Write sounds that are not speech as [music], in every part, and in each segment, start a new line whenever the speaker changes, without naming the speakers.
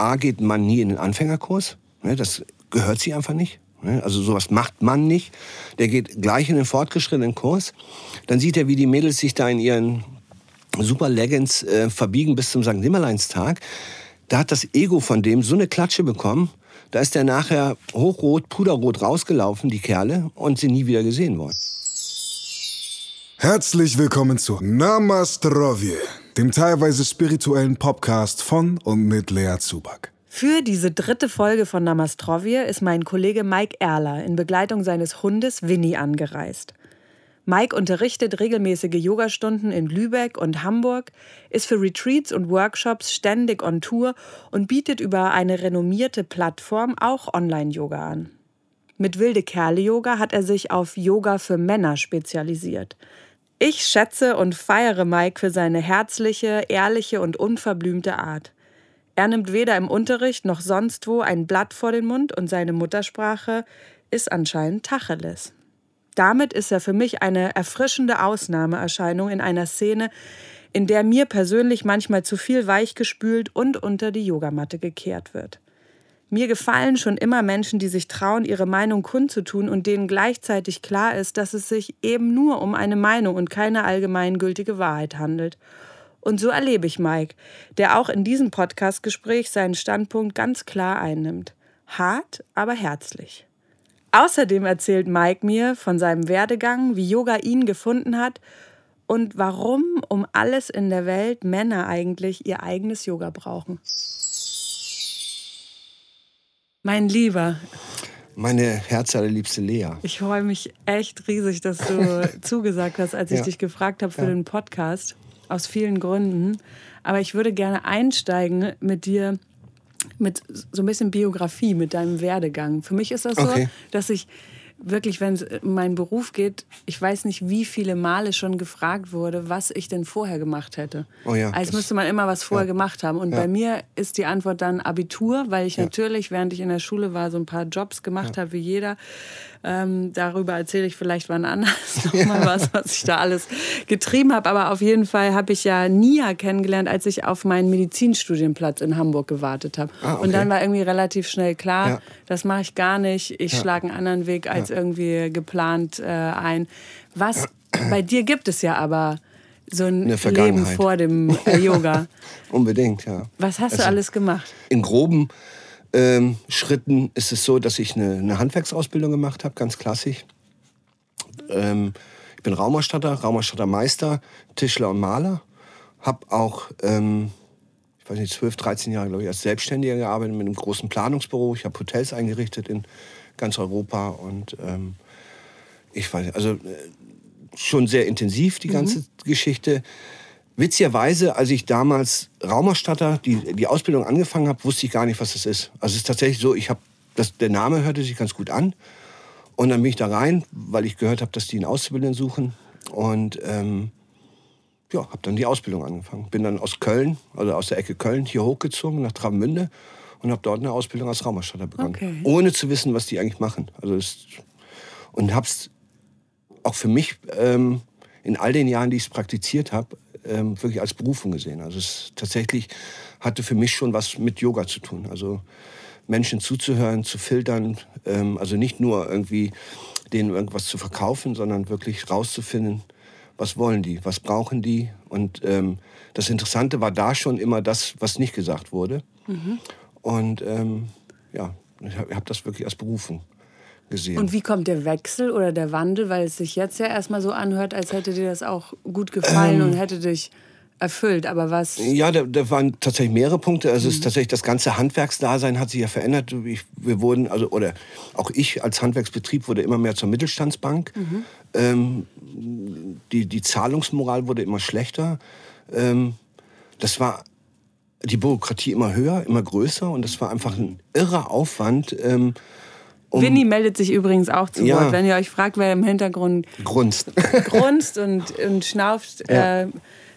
A geht man nie in den Anfängerkurs. Ne, das gehört sie einfach nicht. Ne, also sowas macht man nicht. Der geht gleich in den fortgeschrittenen Kurs. Dann sieht er, wie die Mädels sich da in ihren super Leggings äh, verbiegen bis zum St. Nimmerleinstag. Da hat das Ego von dem so eine Klatsche bekommen. Da ist er nachher hochrot, puderrot rausgelaufen, die Kerle, und sind nie wieder gesehen worden.
Herzlich willkommen zu Namastrovje, dem teilweise spirituellen Podcast von und mit Lea Zubak.
Für diese dritte Folge von Namastrovje ist mein Kollege Mike Erler in Begleitung seines Hundes Winnie angereist. Mike unterrichtet regelmäßige Yogastunden in Lübeck und Hamburg, ist für Retreats und Workshops ständig on Tour und bietet über eine renommierte Plattform auch Online-Yoga an. Mit Wilde Kerle Yoga hat er sich auf Yoga für Männer spezialisiert. Ich schätze und feiere Mike für seine herzliche, ehrliche und unverblümte Art. Er nimmt weder im Unterricht noch sonst wo ein Blatt vor den Mund und seine Muttersprache ist anscheinend Tacheles. Damit ist er für mich eine erfrischende Ausnahmeerscheinung in einer Szene, in der mir persönlich manchmal zu viel weichgespült und unter die Yogamatte gekehrt wird. Mir gefallen schon immer Menschen, die sich trauen, ihre Meinung kundzutun und denen gleichzeitig klar ist, dass es sich eben nur um eine Meinung und keine allgemeingültige Wahrheit handelt. Und so erlebe ich Mike, der auch in diesem Podcast-Gespräch seinen Standpunkt ganz klar einnimmt. Hart, aber herzlich. Außerdem erzählt Mike mir von seinem Werdegang, wie Yoga ihn gefunden hat und warum um alles in der Welt Männer eigentlich ihr eigenes Yoga brauchen. Mein Lieber.
Meine herzallerliebste Lea.
Ich freue mich echt riesig, dass du [laughs] zugesagt hast, als ich ja. dich gefragt habe für ja. den Podcast. Aus vielen Gründen. Aber ich würde gerne einsteigen mit dir mit so ein bisschen Biografie, mit deinem Werdegang. Für mich ist das okay. so, dass ich wirklich, wenn es um meinen Beruf geht, ich weiß nicht, wie viele Male schon gefragt wurde, was ich denn vorher gemacht hätte. Oh ja, Als müsste man immer was vorher ja. gemacht haben. Und ja. bei mir ist die Antwort dann Abitur, weil ich natürlich, während ich in der Schule war, so ein paar Jobs gemacht habe wie jeder. Ähm, darüber erzähle ich vielleicht wann anders [laughs] nochmal was, was ich da alles getrieben habe. Aber auf jeden Fall habe ich ja Nia kennengelernt, als ich auf meinen Medizinstudienplatz in Hamburg gewartet habe. Ah, okay. Und dann war irgendwie relativ schnell klar, das mache ich gar nicht. Ich schlage einen anderen Weg als irgendwie geplant äh, ein. Was bei dir gibt es ja aber so ein Leben vor dem äh, Yoga. [laughs]
Unbedingt, ja.
Was hast also, du alles gemacht?
In groben ähm, Schritten ist es so, dass ich eine, eine Handwerksausbildung gemacht habe, ganz klassisch. Ähm, ich bin Raumausstatter, Raumausstattermeister, Tischler und Maler. Habe auch, ähm, ich weiß nicht, 12, 13 Jahre, glaube ich, als Selbstständiger gearbeitet mit einem großen Planungsbüro. Ich habe Hotels eingerichtet in ganz Europa. Und ähm, ich weiß, also äh, schon sehr intensiv die ganze mhm. Geschichte. Witzigerweise, als ich damals Raumausstatter die, die Ausbildung angefangen habe, wusste ich gar nicht, was das ist. Also es ist tatsächlich so, ich habe der Name hörte sich ganz gut an. Und dann bin ich da rein, weil ich gehört habe, dass die einen Auszubildenden suchen. Und ähm, ja, habe dann die Ausbildung angefangen. Bin dann aus Köln, also aus der Ecke Köln, hier hochgezogen nach Travemünde und habe dort eine Ausbildung als Raumausstatter begonnen. Okay. Ohne zu wissen, was die eigentlich machen. Also das, und habe es auch für mich ähm, in all den Jahren, die ich es praktiziert habe, ähm, wirklich als Berufung gesehen. Also es tatsächlich hatte für mich schon was mit Yoga zu tun. Also Menschen zuzuhören, zu filtern, ähm, also nicht nur irgendwie denen irgendwas zu verkaufen, sondern wirklich rauszufinden, was wollen die, was brauchen die. Und ähm, das Interessante war da schon immer das, was nicht gesagt wurde. Mhm. Und ähm, ja, ich habe hab das wirklich als Berufung gesehen.
Und wie kommt der Wechsel oder der Wandel? Weil es sich jetzt ja erstmal so anhört, als hätte dir das auch gut gefallen ähm, und hätte dich erfüllt. Aber was?
Ja, da, da waren tatsächlich mehrere Punkte. Also mhm. es ist tatsächlich das ganze Handwerksdasein hat sich ja verändert. Ich, wir wurden, also oder auch ich als Handwerksbetrieb wurde immer mehr zur Mittelstandsbank. Mhm. Ähm, die, die Zahlungsmoral wurde immer schlechter. Ähm, das war die Bürokratie immer höher, immer größer und das war einfach ein irrer Aufwand. Ähm,
um Winnie meldet sich übrigens auch zu ja. Wort, wenn ihr euch fragt, wer im Hintergrund
grunzt,
grunzt und, und schnauft. Ja. Äh,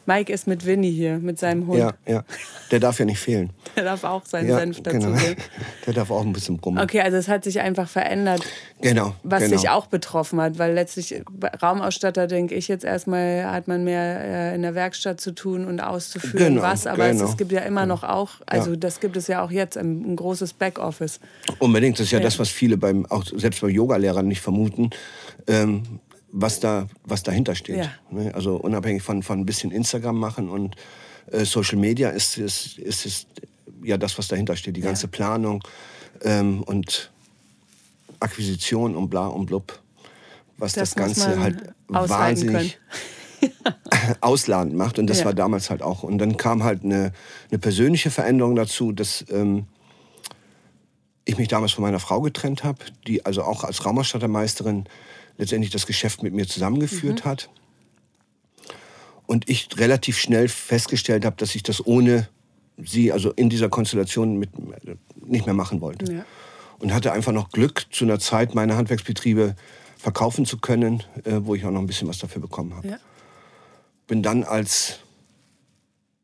Mike ist mit Winnie hier, mit seinem Hund.
Ja, ja. Der darf ja nicht fehlen. [laughs]
Der darf auch seinen
Ja,
Senf dazu
genau.
geben. [laughs]
Der darf auch ein bisschen brummen.
Okay, also es hat sich einfach verändert,
Genau.
was
genau.
dich auch betroffen hat, weil letztlich Raumausstatter, denke ich jetzt erstmal, hat man mehr äh, in der Werkstatt zu tun und auszuführen,
Genau,
was. Aber es,
genau.
es gibt ja immer noch auch, also
Ja.
das gibt es ja auch jetzt, ein, ein großes Backoffice.
Unbedingt. Das ist ja,
Ja.
das, was viele beim, auch selbst bei Yogalehrern nicht vermuten, ähm, was, da, was dahinter steht.
Ja.
Ne? Also unabhängig von, von ein bisschen Instagram machen und äh, Social Media ist es ist, ist, ja das, was dahinter steht. Die ganze Planung ähm, und Akquisition und bla und blub. Was
Das
das, Ganze halt wahnsinnig [laughs] [laughs] ausladend macht. Und das
Ja.
war damals halt auch. Und dann kam halt eine, eine persönliche Veränderung dazu, dass ähm, ich mich damals von meiner Frau getrennt habe, die also auch als Raumausstattermeisterin letztendlich das Geschäft mit mir zusammengeführt hat. Und ich relativ schnell festgestellt habe, dass ich das ohne sie, also in dieser Konstellation mit, nicht mehr machen wollte.
Ja.
Und hatte einfach noch Glück, zu einer Zeit meine Handwerksbetriebe verkaufen zu können, äh, wo ich auch noch ein bisschen was dafür bekommen habe
Ja.
bin dann als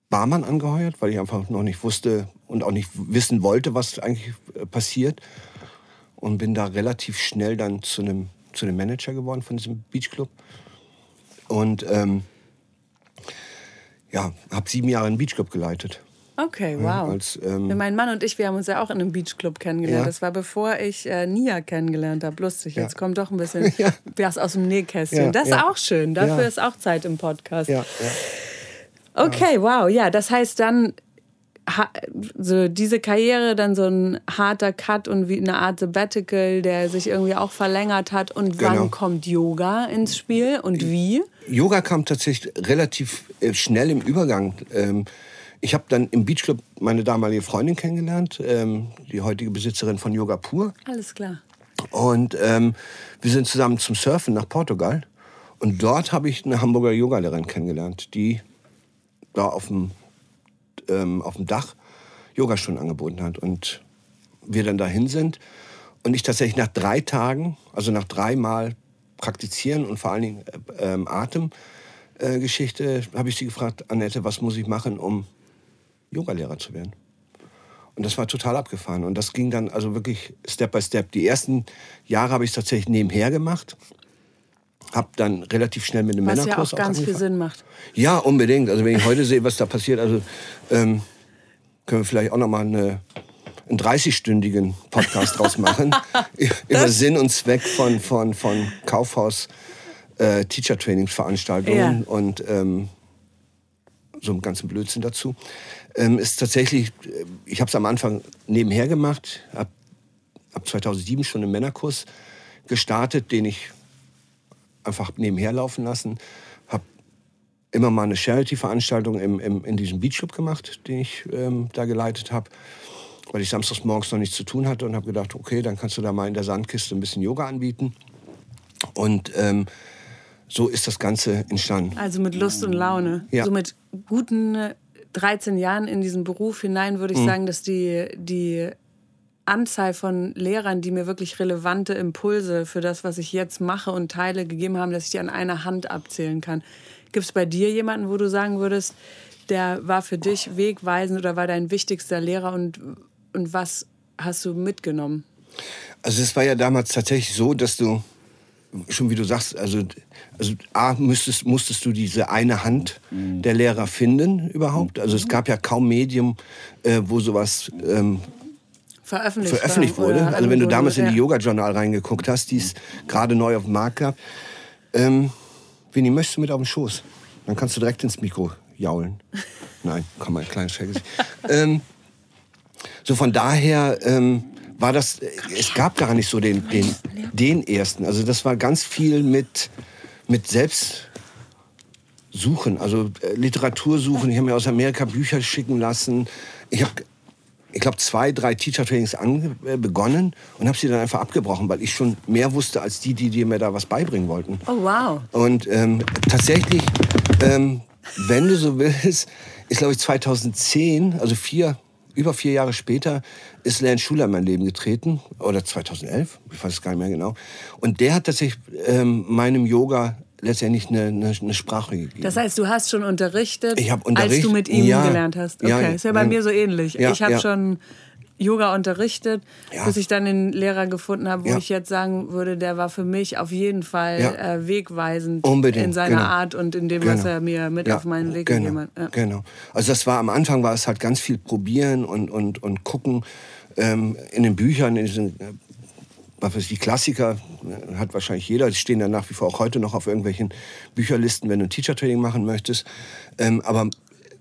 Barmann angeheuert, weil ich einfach noch nicht wusste und auch nicht wissen wollte, was eigentlich äh, passiert. Und bin da relativ schnell dann zu einem, zu einem Manager geworden von diesem Beachclub. Und ähm, ja, habe sieben Jahre einen Beachclub geleitet.
Okay,
Ja,
wow.
als, ähm,
mein Mann und ich, wir haben uns ja auch in einem Beachclub kennengelernt.
Ja.
Das war bevor ich äh, Nia kennengelernt habe. Lustig,
Ja.
jetzt kommt doch ein bisschen [laughs]
Ja.
was aus dem Nähkästchen.
Ja,
das ist
ja.
auch schön. Dafür
Ja.
ist auch Zeit im Podcast.
Ja, ja.
Okay, wow. Ja, das heißt dann, so diese Karriere, dann so ein harter Cut und wie eine Art Sabbatical, der sich irgendwie auch verlängert hat. Und
Genau.
wann kommt Yoga ins Spiel und wie?
Yoga kam tatsächlich relativ äh, schnell im Übergang. Ähm, ich habe dann im Beachclub meine damalige Freundin kennengelernt, ähm, die heutige Besitzerin von Yoga Pur.
Alles klar.
Und ähm, wir sind zusammen zum Surfen nach Portugal. Und dort habe ich eine Hamburger Yogalehrerin kennengelernt, die da auf dem, ähm, auf dem Dach Yogastunden angeboten hat. Und wir dann dahin sind. Und ich tatsächlich nach drei Tagen, also nach dreimal praktizieren und vor allen Dingen äh, ähm, Atemgeschichte, habe ich sie gefragt, Annette, was muss ich machen, um Yogalehrer zu werden? Und das war total abgefahren. Und das ging dann also wirklich Step by Step. Die ersten Jahre habe ich es tatsächlich nebenher gemacht. Habe dann relativ schnell mit einem
Was ja
Männerkurs
auch ganz viel
angefangen.
Sinn macht.
Ja, unbedingt. Also wenn ich heute sehe, was da passiert, also ähm, können wir vielleicht auch noch mal eine, einen 30-stündigen Podcast draus machen [laughs] über Sinn und Zweck von, von, von Kaufhaus äh, Teacher Trainingsveranstaltungen
Ja.
und ähm, so einem ganzen Blödsinn dazu. Ähm, ist tatsächlich, äh, ich habe es am Anfang nebenher gemacht, habe ab 2007 schon einen Männerkurs gestartet, den ich einfach nebenher laufen lassen. Habe immer mal eine Charity-Veranstaltung im, im, in diesem Beachclub gemacht, den ich ähm, da geleitet habe, weil ich samstags morgens noch nichts zu tun hatte und habe gedacht, okay, dann kannst du da mal in der Sandkiste ein bisschen Yoga anbieten. Und ähm, so ist das Ganze entstanden.
Also mit Lust und Laune.
Ja.
So mit guten äh, 13 Jahren in diesen Beruf hinein würde ich sagen, dass die, die Anzahl von Lehrern, die mir wirklich relevante Impulse für das, was ich jetzt mache und teile, gegeben haben, dass ich die an einer Hand abzählen kann. Gibt es bei dir jemanden, wo du sagen würdest, der war für dich wegweisend oder war dein wichtigster Lehrer und, und was hast du mitgenommen?
Also es war ja damals tatsächlich so, dass du, schon wie du sagst, also, also A, müsstest, musstest du diese eine Hand der Lehrer finden überhaupt. Also es gab ja kaum Medium, äh, wo sowas ähm,
Veröffentlicht,
veröffentlicht wurde. Also wenn du damals in die. Yoga-Journal reingeguckt hast, die es gerade neu auf dem Markt gab. Ähm, Winnie, möchtest du mit auf den Schoß? Dann kannst du direkt ins Mikro jaulen. [laughs] Nein, komm mal, ein kleines Vergesicht. ähm, so von daher ähm, war das, äh, es gab gar nicht so den, den, den ersten. Also das war ganz viel mit, mit Selbstsuchen, also äh, Literatur suchen. Ich habe mir aus Amerika Bücher schicken lassen. Ich habe, ich glaube, zwei, drei Teacher-Trainings äh, begonnen und habe sie dann einfach abgebrochen, weil ich schon mehr wusste als die, die, die mir da was beibringen wollten.
Oh, wow.
Und ähm, tatsächlich, ähm, wenn du so willst, ist glaube ich 2010, also vier, über vier Jahre später, ist Lance Schuler in mein Leben getreten. Oder 2011, ich weiß es gar nicht mehr genau. Und der hat tatsächlich ähm, meinem Yoga letztendlich eine, eine, eine Sprache gegeben.
Das heißt, du hast schon unterrichtet,
Ich hab
als
unterricht-
du mit ihm
ja,
gelernt hast. Okay,
ja,
ist ja bei mir so ähnlich.
Ja,
ich habe schon Yoga unterrichtet, bis ich dann den Lehrer gefunden habe, wo ich jetzt sagen würde, der war für mich auf jeden Fall äh, wegweisend
Unbedingt,
in seiner
genau.
Art und in dem, was
Genau.
er mir mit auf meinen Weg
genau,
gegeben hat.
Genau. Also das war am Anfang war es halt ganz viel probieren und, und, und gucken ähm, in den Büchern, in diesen was weiß ich, die Klassiker äh, hat wahrscheinlich jeder, die stehen dann nach wie vor auch heute noch auf irgendwelchen Bücherlisten, wenn du ein Teacher-Training machen möchtest. Ähm, aber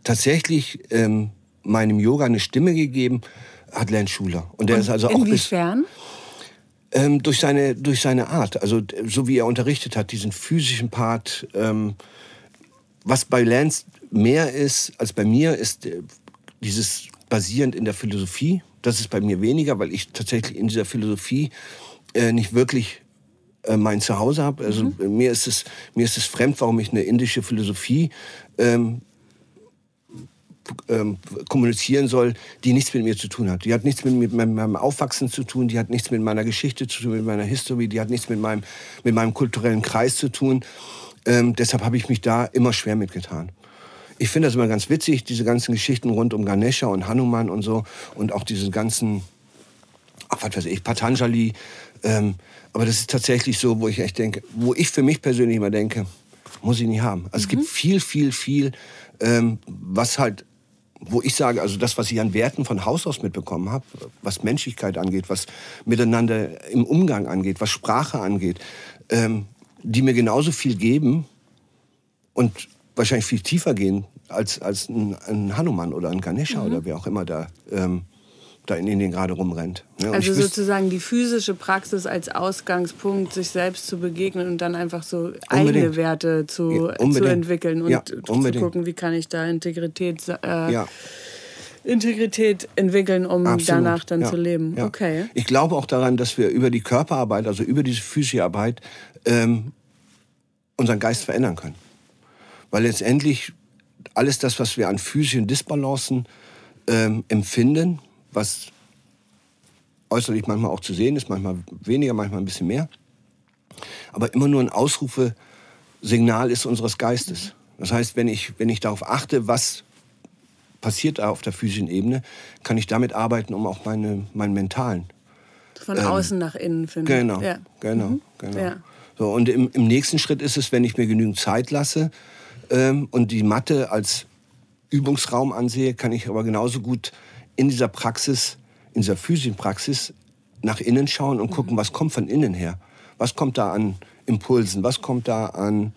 tatsächlich ähm, meinem Yoga eine Stimme gegeben hat Len Schuler. Und der ist also auch bis,
Inwiefern?
ähm, durch, seine, durch seine Art, also so wie er unterrichtet hat, diesen physischen Part. Ähm, was bei Lance mehr ist als bei mir, ist äh, dieses basierend in der Philosophie. Das ist bei mir weniger, weil ich tatsächlich in dieser Philosophie äh, nicht wirklich äh, mein Zuhause habe. Also äh, mir ist es mir ist es fremd, warum ich eine indische Philosophie ähm, ähm, kommunizieren soll, die nichts mit mir zu tun hat. Die hat nichts mit, mit meinem Aufwachsen zu tun, die hat nichts mit meiner Geschichte zu tun, mit meiner History, die hat nichts mit meinem, mit meinem kulturellen Kreis zu tun. Ähm, deshalb habe ich mich da immer schwer mitgetan. Ich finde das immer ganz witzig, diese ganzen Geschichten rund um Ganesha und Hanuman und so und auch diese ganzen, ach, was weiß ich, Patanjali. Ähm, aber das ist tatsächlich so, wo ich echt denke, wo ich für mich persönlich immer denke, muss ich nicht haben. Also es gibt viel, viel, viel, ähm, was halt, wo ich sage, also das, was ich an Werten von Haus aus mitbekommen habe, was Menschlichkeit angeht, was miteinander im Umgang angeht, was Sprache angeht, ähm, die mir genauso viel geben und wahrscheinlich viel tiefer gehen als, als ein, ein Hanuman oder ein Ganesha oder wer auch immer da, ähm, da in Indien gerade rumrennt. ne? Und
Also sozusagen die physische Praxis als Ausgangspunkt, sich selbst zu begegnen und dann einfach so eigene
Unbedingt.
Werte zu,
Ja,
zu entwickeln und
Ja,
zu gucken, wie kann ich da Integrität, äh,
ja.
Integrität entwickeln, um
Absolut,
danach dann
ja,
zu leben.
ja.
Okay.
Ich glaube auch daran, dass wir über die Körperarbeit, also über diese physische Arbeit, ähm, unseren Geist verändern können. Weil letztendlich alles das, was wir an physischen Disbalancen ähm, empfinden, was äußerlich manchmal auch zu sehen ist, manchmal weniger, manchmal ein bisschen mehr, aber immer nur ein Ausrufesignal ist unseres Geistes. Das heißt, wenn ich, wenn ich darauf achte, was passiert da auf der physischen Ebene, kann ich damit arbeiten, um auch meine, meinen mentalen.
Von außen nach innen finden.
Ähm, Genau,
Ja.
genau,
Mhm.
genau.
Ja.
So, und im, im nächsten Schritt ist es, wenn ich mir genügend Zeit lasse ähm, und die Mathe als Übungsraum ansehe, kann ich aber genauso gut in dieser Praxis, in dieser physischen Praxis nach innen schauen und gucken, was kommt von innen her. Was kommt da an Impulsen? Was kommt da an,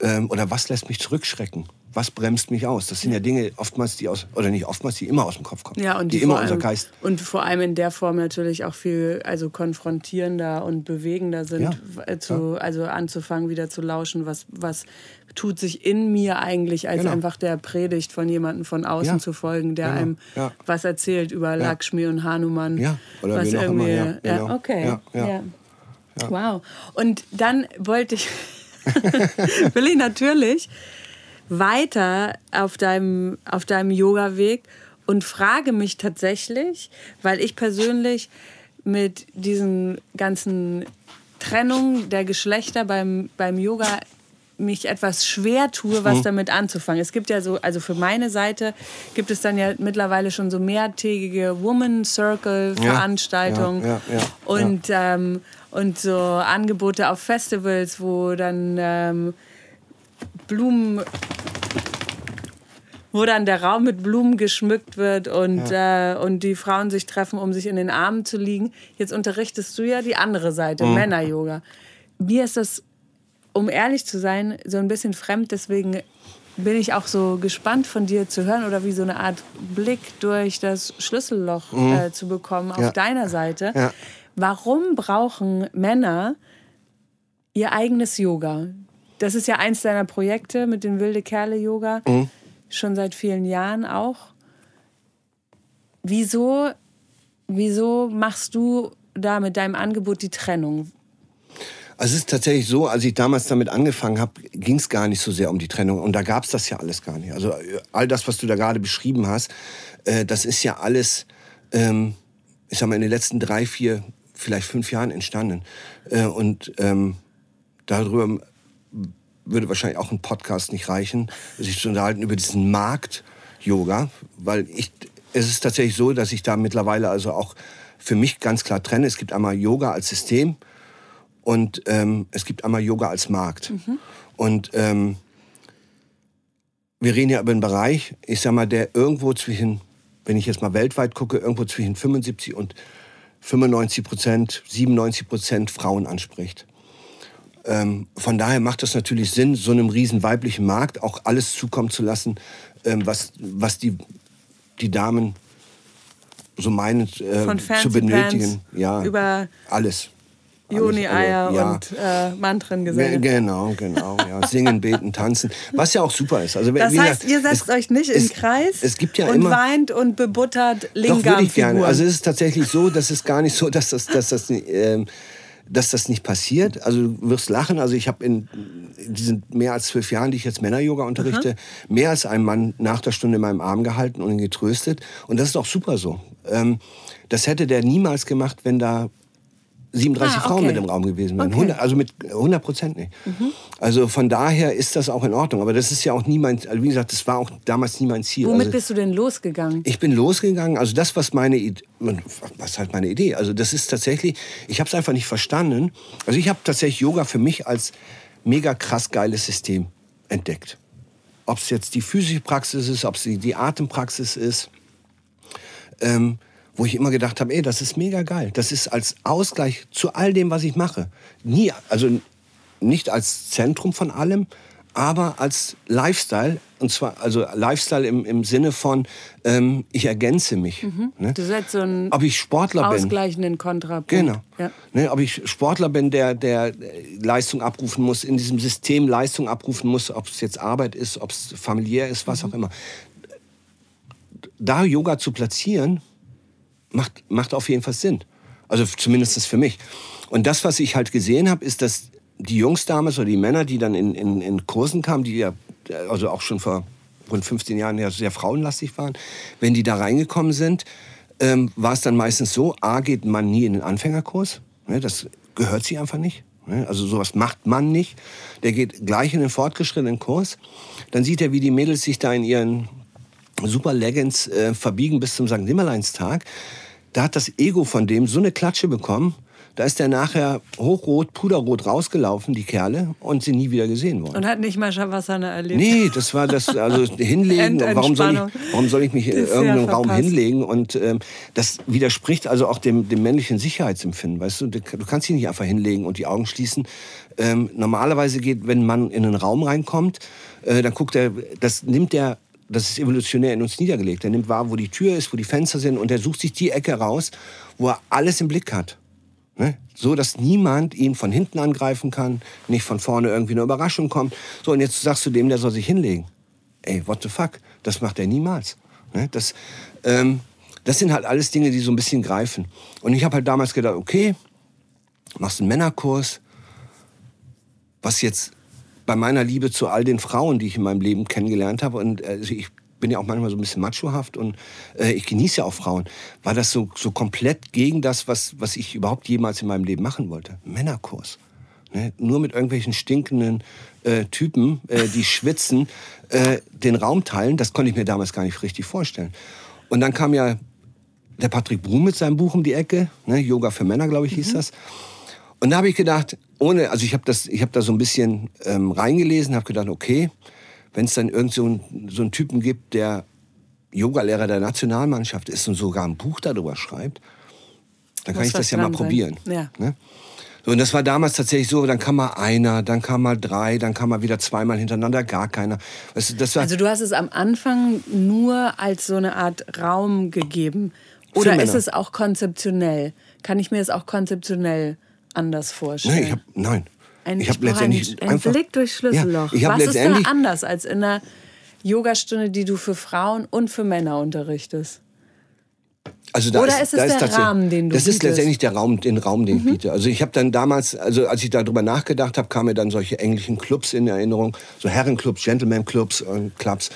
ähm, oder was lässt mich zurückschrecken? Was bremst mich aus? Das sind ja Dinge oftmals, die aus, oder nicht oftmals, die immer aus dem Kopf kommen.
Ja, und
die,
die
immer
vor
unser
allem,
Geist.
Und vor allem in der Form natürlich auch viel also konfrontierender und bewegender sind,
Ja,
äh, zu, also anzufangen, wieder zu lauschen, was, was tut sich in mir eigentlich, als
Genau.
einfach der Predigt von jemandem von außen
Ja,
zu folgen, der
genau,
einem
ja.
was erzählt über Lakshmi und Hanuman.
Ja, oder
was
auch immer,
irgendwie,
ja, genau.
okay.
Ja, ja.
Wow. Und dann wollte ich, [laughs] will ich natürlich weiter auf deinem, auf deinem Yoga-Weg und frage mich tatsächlich, weil ich persönlich mit diesen ganzen Trennungen der Geschlechter beim, beim Yoga mich etwas schwer tue,
Mhm.
was damit anzufangen. Es gibt ja so, also für meine Seite gibt es dann ja mittlerweile schon so mehrtägige Woman Circle Veranstaltungen
ja, ja, ja,
und, ähm, und so Angebote auf Festivals, wo dann ähm, Blumen wo dann der Raum mit Blumen geschmückt wird und, äh, und die Frauen sich treffen, um sich in den Armen zu liegen. Jetzt unterrichtest du ja die andere Seite,
Mhm.
Männer-Yoga. Mir ist das, um ehrlich zu sein, so ein bisschen fremd. Deswegen bin ich auch so gespannt von dir zu hören oder wie so eine Art Blick durch das Schlüsselloch äh, zu bekommen auf
Mhm. Ja.
deiner Seite.
Ja.
Warum brauchen Männer ihr eigenes Yoga? Das ist ja eins deiner Projekte mit dem Wilde Kerle Yoga,
Mhm.
schon seit vielen Jahren auch. Wieso, wieso machst du da mit deinem Angebot die Trennung?
Also es ist tatsächlich so, als ich damals damit angefangen habe, ging es gar nicht so sehr um die Trennung. Und da gab es das ja alles gar nicht. Also äh, all das, was du da gerade beschrieben hast, äh, das ist ja alles, ähm, ich sag mal, in den letzten drei, vier, vielleicht fünf Jahren entstanden. Äh, und ähm, darüber würde wahrscheinlich auch ein Podcast nicht reichen, sich zu unterhalten über diesen Markt Yoga, weil ich, es ist tatsächlich so, dass ich da mittlerweile also auch für mich ganz klar trenne. Es gibt einmal Yoga als System und ähm, es gibt einmal Yoga als Markt. Mhm. Und ähm, wir reden ja über einen Bereich, ich sag mal, der irgendwo zwischen, wenn ich jetzt mal weltweit gucke, irgendwo zwischen 75 und 95 Prozent, 97 Prozent Frauen anspricht. Ähm, von daher macht es natürlich Sinn, so einem riesen weiblichen Markt auch alles zukommen zu lassen, ähm, was, was die, die Damen so meinen äh, zu benötigen. Ja,
über
alles.
Juni-Eier ja. und äh, Mantrengesänge.
Genau, genau. Ja. Singen, beten, tanzen. Was ja auch super ist. Also,
das heißt, ihr setzt es, euch nicht in den Kreis
es gibt ja
und
immer,
weint und bebuttert lingam
Doch, würde ich gerne. Also es ist tatsächlich so, dass es gar nicht so, dass das, dass das, äh, dass das nicht passiert. Also du wirst lachen. Also ich habe in diesen mehr als zwölf Jahren, die ich jetzt Männer-Yoga unterrichte, mhm. mehr als einen Mann nach der Stunde in meinem Arm gehalten und ihn getröstet. Und das ist auch super so. Ähm, das hätte der niemals gemacht, wenn da 37 ah, okay. Frauen mit im Raum gewesen wären. Okay. 100, also mit 100 Prozent nicht. Mhm. Also von daher ist das auch in Ordnung. Aber das ist ja auch nie mein, also wie gesagt, das war auch damals nie mein Ziel.
Womit
also,
bist du denn losgegangen?
Ich bin losgegangen, also das, was meine Idee, was halt meine Idee, also das ist tatsächlich, ich habe es einfach nicht verstanden. Also ich habe tatsächlich Yoga für mich als mega krass geiles System entdeckt. Ob es jetzt die physische Praxis ist, ob es die, die Atempraxis ist. Ähm, wo ich immer gedacht habe, ey, das ist mega geil. Das ist als Ausgleich zu all dem, was ich mache. Nie, also nicht als Zentrum von allem, aber als Lifestyle. Und zwar, also Lifestyle im, im Sinne von, ähm, ich ergänze mich. Mhm.
Ne? Du setzt so einen
ob ich Sportler
ausgleichenden Kontrapunkt.
Genau. Ja. Ne, ob ich Sportler bin, der, der Leistung abrufen muss, in diesem System Leistung abrufen muss, ob es jetzt Arbeit ist, ob es familiär ist, was mhm. auch immer. Da Yoga zu platzieren, macht, macht auf jeden Fall Sinn. Also zumindest für mich. Und das, was ich halt gesehen habe, ist, dass die Jungs damals oder die Männer, die dann in, in, in Kursen kamen, die ja also auch schon vor rund 15 Jahren ja sehr frauenlastig waren, wenn die da reingekommen sind, ähm, war es dann meistens so, A, geht man nie in den Anfängerkurs. Ne, das gehört sich einfach nicht. Ne, also sowas macht man nicht. Der geht gleich in den fortgeschrittenen Kurs. Dann sieht er, wie die Mädels sich da in ihren super Leggings äh, verbiegen bis zum St. Nimmerleinstag. Da hat das Ego von dem so eine Klatsche bekommen, da ist er nachher hochrot, puderrot rausgelaufen, die Kerle, und sind nie wieder gesehen worden.
Und hat nicht mal Shavasana erlebt?
Nee, das war das, also [laughs] hinlegen. warum, soll ich, warum soll ich mich in irgendeinem Raum hinlegen? Und ähm, das widerspricht also auch dem, dem männlichen Sicherheitsempfinden. Weißt du, du kannst dich nicht einfach hinlegen und die Augen schließen. Ähm, normalerweise geht, wenn man in einen Raum reinkommt, äh, dann guckt er, das nimmt der das ist evolutionär in uns niedergelegt. Er nimmt wahr, wo die Tür ist, wo die Fenster sind und er sucht sich die Ecke raus, wo er alles im Blick hat. Ne? So, dass niemand ihn von hinten angreifen kann, nicht von vorne irgendwie eine Überraschung kommt. So, und jetzt sagst du dem, der soll sich hinlegen. Ey, what the fuck? Das macht er niemals. Ne? Das, ähm, das sind halt alles Dinge, die so ein bisschen greifen. Und ich habe halt damals gedacht, okay, machst einen Männerkurs, was jetzt bei meiner Liebe zu all den Frauen, die ich in meinem Leben kennengelernt habe, und also ich bin ja auch manchmal so ein bisschen machohaft und äh, ich genieße ja auch Frauen, war das so, so komplett gegen das, was, was ich überhaupt jemals in meinem Leben machen wollte. Männerkurs. Ne? Nur mit irgendwelchen stinkenden äh, Typen, äh, die schwitzen, äh, den Raum teilen, das konnte ich mir damals gar nicht richtig vorstellen. Und dann kam ja der Patrick Brum mit seinem Buch um die Ecke, ne? Yoga für Männer, glaube ich, hieß mhm. das. Und da habe ich gedacht, ohne, also ich habe das, ich habe da so ein bisschen ähm, reingelesen, habe gedacht, okay, wenn es dann irgend so, ein, so einen Typen gibt, der Yogalehrer der Nationalmannschaft ist und sogar ein Buch darüber schreibt, dann kann ich das ja mal probieren. Ja. Ne? So, und das war damals tatsächlich so, dann kam mal einer, dann kam mal drei, dann kam mal wieder zweimal hintereinander gar keiner. Weißt du,
also du hast es am Anfang nur als so eine Art Raum gegeben. Oder ist es auch konzeptionell? Kann ich mir das auch konzeptionell anders vorstellen?
Nein, ich hab, nein.
Ein, ich habe letztendlich ein, einfach, Blick durch Schlüsselloch. Ja, Was ist da anders als in einer Yogastunde, die du für Frauen und für Männer unterrichtest?
Also da Oder ist, ist es da der Rahmen, den du Das bietest? ist letztendlich der Raum, den Raum, den mhm. ich biete. Also ich habe dann damals, also als ich darüber nachgedacht habe, kamen mir dann solche englischen Clubs in Erinnerung, so Herrenclubs, Gentleman-Clubs Clubs.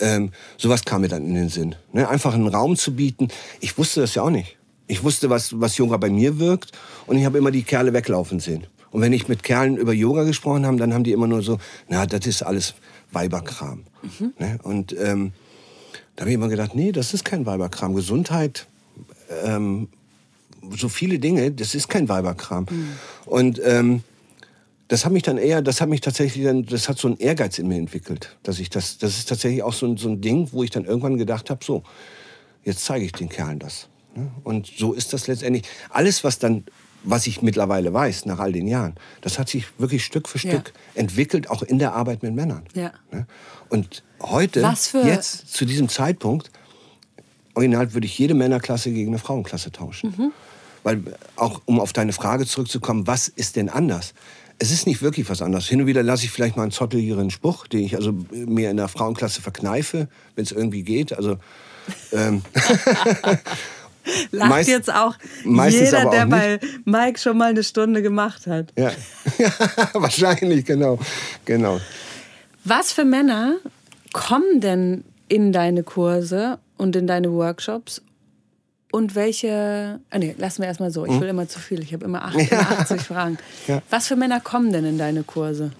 Ähm, sowas kam mir dann in den Sinn. Ne? Einfach einen Raum zu bieten. Ich wusste das ja auch nicht. Ich wusste, was, was Yoga bei mir wirkt und ich habe immer die Kerle weglaufen sehen. Und wenn ich mit Kerlen über Yoga gesprochen habe, dann haben die immer nur so, na, das ist alles Weiberkram. Mhm. Ne? Und ähm, da habe ich immer gedacht, nee, das ist kein Weiberkram. Gesundheit, ähm, so viele Dinge, das ist kein Weiberkram. Mhm. Und ähm, das hat mich dann eher, das hat mich tatsächlich dann, das hat so einen Ehrgeiz in mir entwickelt, dass ich das, das ist tatsächlich auch so ein, so ein Ding, wo ich dann irgendwann gedacht habe, so, jetzt zeige ich den Kerlen das. Ne? Und so ist das letztendlich. Alles, was dann, was ich mittlerweile weiß, nach all den Jahren, das hat sich wirklich Stück für Stück ja. entwickelt, auch in der Arbeit mit Männern.
Ja.
Ne? Und heute, jetzt, zu diesem Zeitpunkt, original würde ich jede Männerklasse gegen eine Frauenklasse tauschen. Mhm. Weil, auch um auf deine Frage zurückzukommen, was ist denn anders? Es ist nicht wirklich was anderes. Hin und wieder lasse ich vielleicht mal einen zotteligen Spruch, den ich also mir in der Frauenklasse verkneife, wenn es irgendwie geht. Also ähm, [laughs] [laughs] [laughs]
Lacht Meist, jetzt auch jeder, auch der nicht. bei Mike schon mal eine Stunde gemacht hat.
Ja, [laughs] wahrscheinlich, genau. genau.
Was für Männer kommen denn in deine Kurse und in deine Workshops und welche. Ah, nee, lassen wir erstmal so. Ich hm? will immer zu viel. Ich habe immer 88 [laughs] ja. Fragen. Ja. Was für Männer kommen denn in deine Kurse?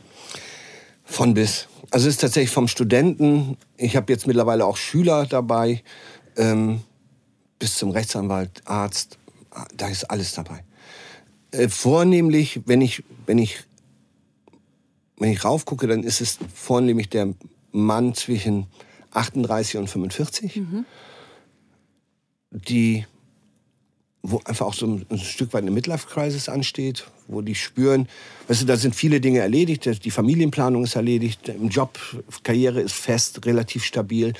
Von bis. Also es ist tatsächlich vom Studenten. Ich habe jetzt mittlerweile auch Schüler dabei. Ähm, bis zum Rechtsanwalt, Arzt. Da ist alles dabei. Äh, vornehmlich, wenn ich, wenn ich, wenn ich raufgucke, dann ist es vornehmlich der Mann zwischen 38 und 45. Mhm die, wo einfach auch so ein, ein Stück weit eine Midlife-Crisis ansteht, wo die spüren, weißt du, da sind viele Dinge erledigt, die Familienplanung ist erledigt, im Job, Karriere ist fest, relativ stabil,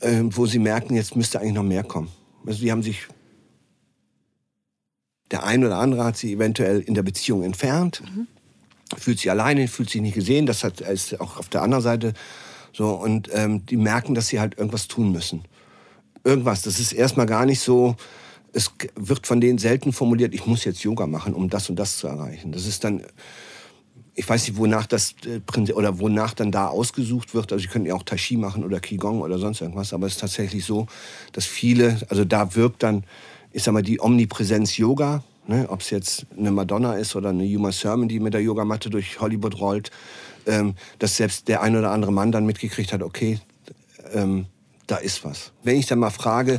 äh, wo sie merken, jetzt müsste eigentlich noch mehr kommen. Also die haben sich, der eine oder andere hat sie eventuell in der Beziehung entfernt, mhm. fühlt sich alleine, fühlt sich nicht gesehen, das hat, ist auch auf der anderen Seite so und ähm, die merken, dass sie halt irgendwas tun müssen irgendwas. Das ist erstmal gar nicht so, es wird von denen selten formuliert, ich muss jetzt Yoga machen, um das und das zu erreichen. Das ist dann, ich weiß nicht, wonach das äh, oder wonach dann da ausgesucht wird. Also, sie könnten ja auch Tai Chi machen oder Qigong oder sonst irgendwas, aber es ist tatsächlich so, dass viele, also da wirkt dann, ich sag mal, die Omnipräsenz Yoga, ne, ob es jetzt eine Madonna ist oder eine Yuma Sermon, die mit der Yogamatte durch Hollywood rollt, ähm, dass selbst der ein oder andere Mann dann mitgekriegt hat, okay, ähm, da ist was. Wenn ich dann mal frage,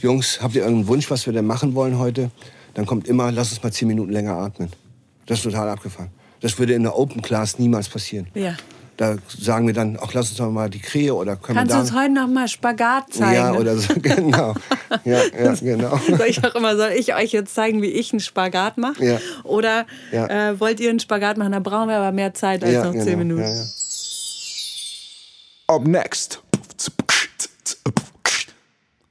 Jungs, habt ihr irgendeinen Wunsch, was wir denn machen wollen heute? Dann kommt immer, lass uns mal zehn Minuten länger atmen. Das ist total abgefahren. Das würde in der Open Class niemals passieren.
Ja.
Da sagen wir dann, auch lass uns doch mal die Krähe oder können
Kannst
wir
du uns heute noch mal Spagat zeigen?
Ja, oder so, [laughs] genau. ja, ja, genau.
Soll ich auch immer, soll ich euch jetzt zeigen, wie ich einen Spagat mache?
Ja.
Oder ja. Äh, wollt ihr einen Spagat machen? Da brauchen wir aber mehr Zeit als
ja,
noch
genau.
zehn Minuten.
Ja, ja.
Up next.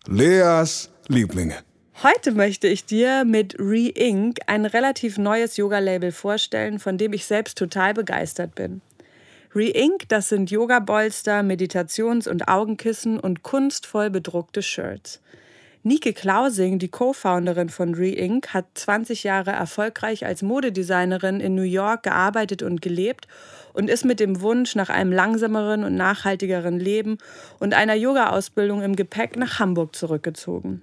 Leas Lieblinge.
Heute möchte ich dir mit Re-Ink ein relativ neues Yoga-Label vorstellen, von dem ich selbst total begeistert bin. Re-Ink, das sind Yoga-Bolster, Meditations- und Augenkissen und kunstvoll bedruckte Shirts. Nike Klausing, die Co-Founderin von Re-Ink, hat 20 Jahre erfolgreich als Modedesignerin in New York gearbeitet und gelebt und ist mit dem Wunsch nach einem langsameren und nachhaltigeren Leben und einer Yoga-Ausbildung im Gepäck nach Hamburg zurückgezogen.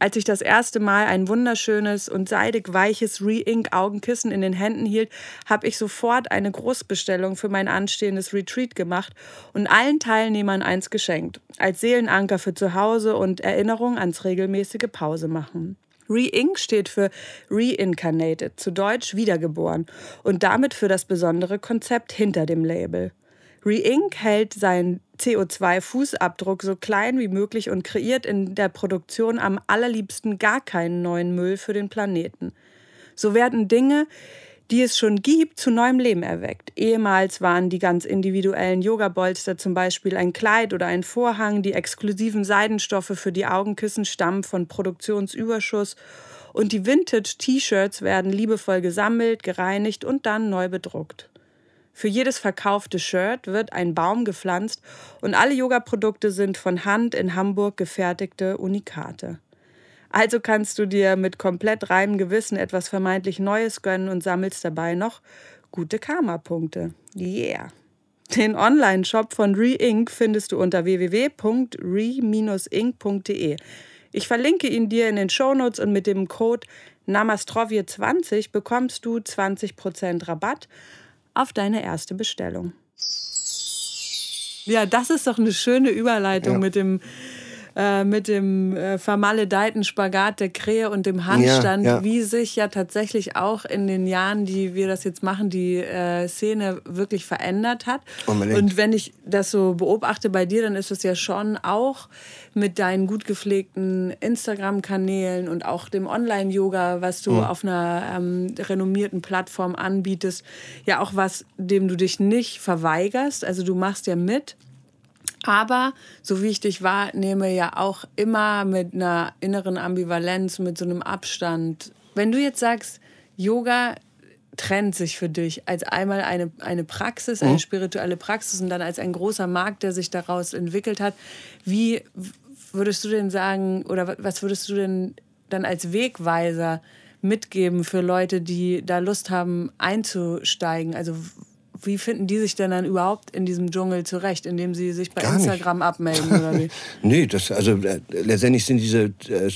Als ich das erste Mal ein wunderschönes und seidig weiches Re-Ink Augenkissen in den Händen hielt, habe ich sofort eine Großbestellung für mein anstehendes Retreat gemacht und allen Teilnehmern eins geschenkt, als Seelenanker für zu Hause und Erinnerung ans regelmäßige Pause machen. Re-Ink steht für Reincarnated, zu Deutsch wiedergeboren und damit für das besondere Konzept hinter dem Label. Re-Ink hält seinen CO2-Fußabdruck so klein wie möglich und kreiert in der Produktion am allerliebsten gar keinen neuen Müll für den Planeten. So werden Dinge, die es schon gibt, zu neuem Leben erweckt. Ehemals waren die ganz individuellen Yoga-Bolster zum Beispiel ein Kleid oder ein Vorhang, die exklusiven Seidenstoffe für die Augenkissen stammen von Produktionsüberschuss und die Vintage-T-Shirts werden liebevoll gesammelt, gereinigt und dann neu bedruckt. Für jedes verkaufte Shirt wird ein Baum gepflanzt und alle Yoga-Produkte sind von Hand in Hamburg gefertigte Unikate. Also kannst du dir mit komplett reinem Gewissen etwas vermeintlich Neues gönnen und sammelst dabei noch gute Karma-Punkte. Yeah! Den Online-Shop von Re-Ink findest du unter www.re-ink.de. Ich verlinke ihn dir in den Shownotes und mit dem Code Namastrovje 20 bekommst du 20% Rabatt auf deine erste Bestellung. Ja, das ist doch eine schöne Überleitung ja. mit dem äh, mit dem äh, vermaledeiten Spagat der Krähe und dem Handstand, ja, ja. wie sich ja tatsächlich auch in den Jahren, die wir das jetzt machen, die äh, Szene wirklich verändert hat. Unbedingt. Und wenn ich das so beobachte bei dir, dann ist es ja schon auch mit deinen gut gepflegten Instagram-Kanälen und auch dem Online-Yoga, was du mhm. auf einer ähm, renommierten Plattform anbietest, ja auch was, dem du dich nicht verweigerst. Also du machst ja mit aber so wie ich dich wahrnehme, ja auch immer mit einer inneren Ambivalenz, mit so einem Abstand. Wenn du jetzt sagst, Yoga trennt sich für dich als einmal eine, eine Praxis, eine mhm. spirituelle Praxis und dann als ein großer Markt, der sich daraus entwickelt hat, wie würdest du denn sagen, oder was würdest du denn dann als Wegweiser mitgeben für Leute, die da Lust haben einzusteigen? Also wie finden die sich denn dann überhaupt in diesem Dschungel zurecht, indem sie sich bei Gar Instagram nicht. abmelden oder wie? [laughs]
nee, das, also äh, letztendlich sind diese äh,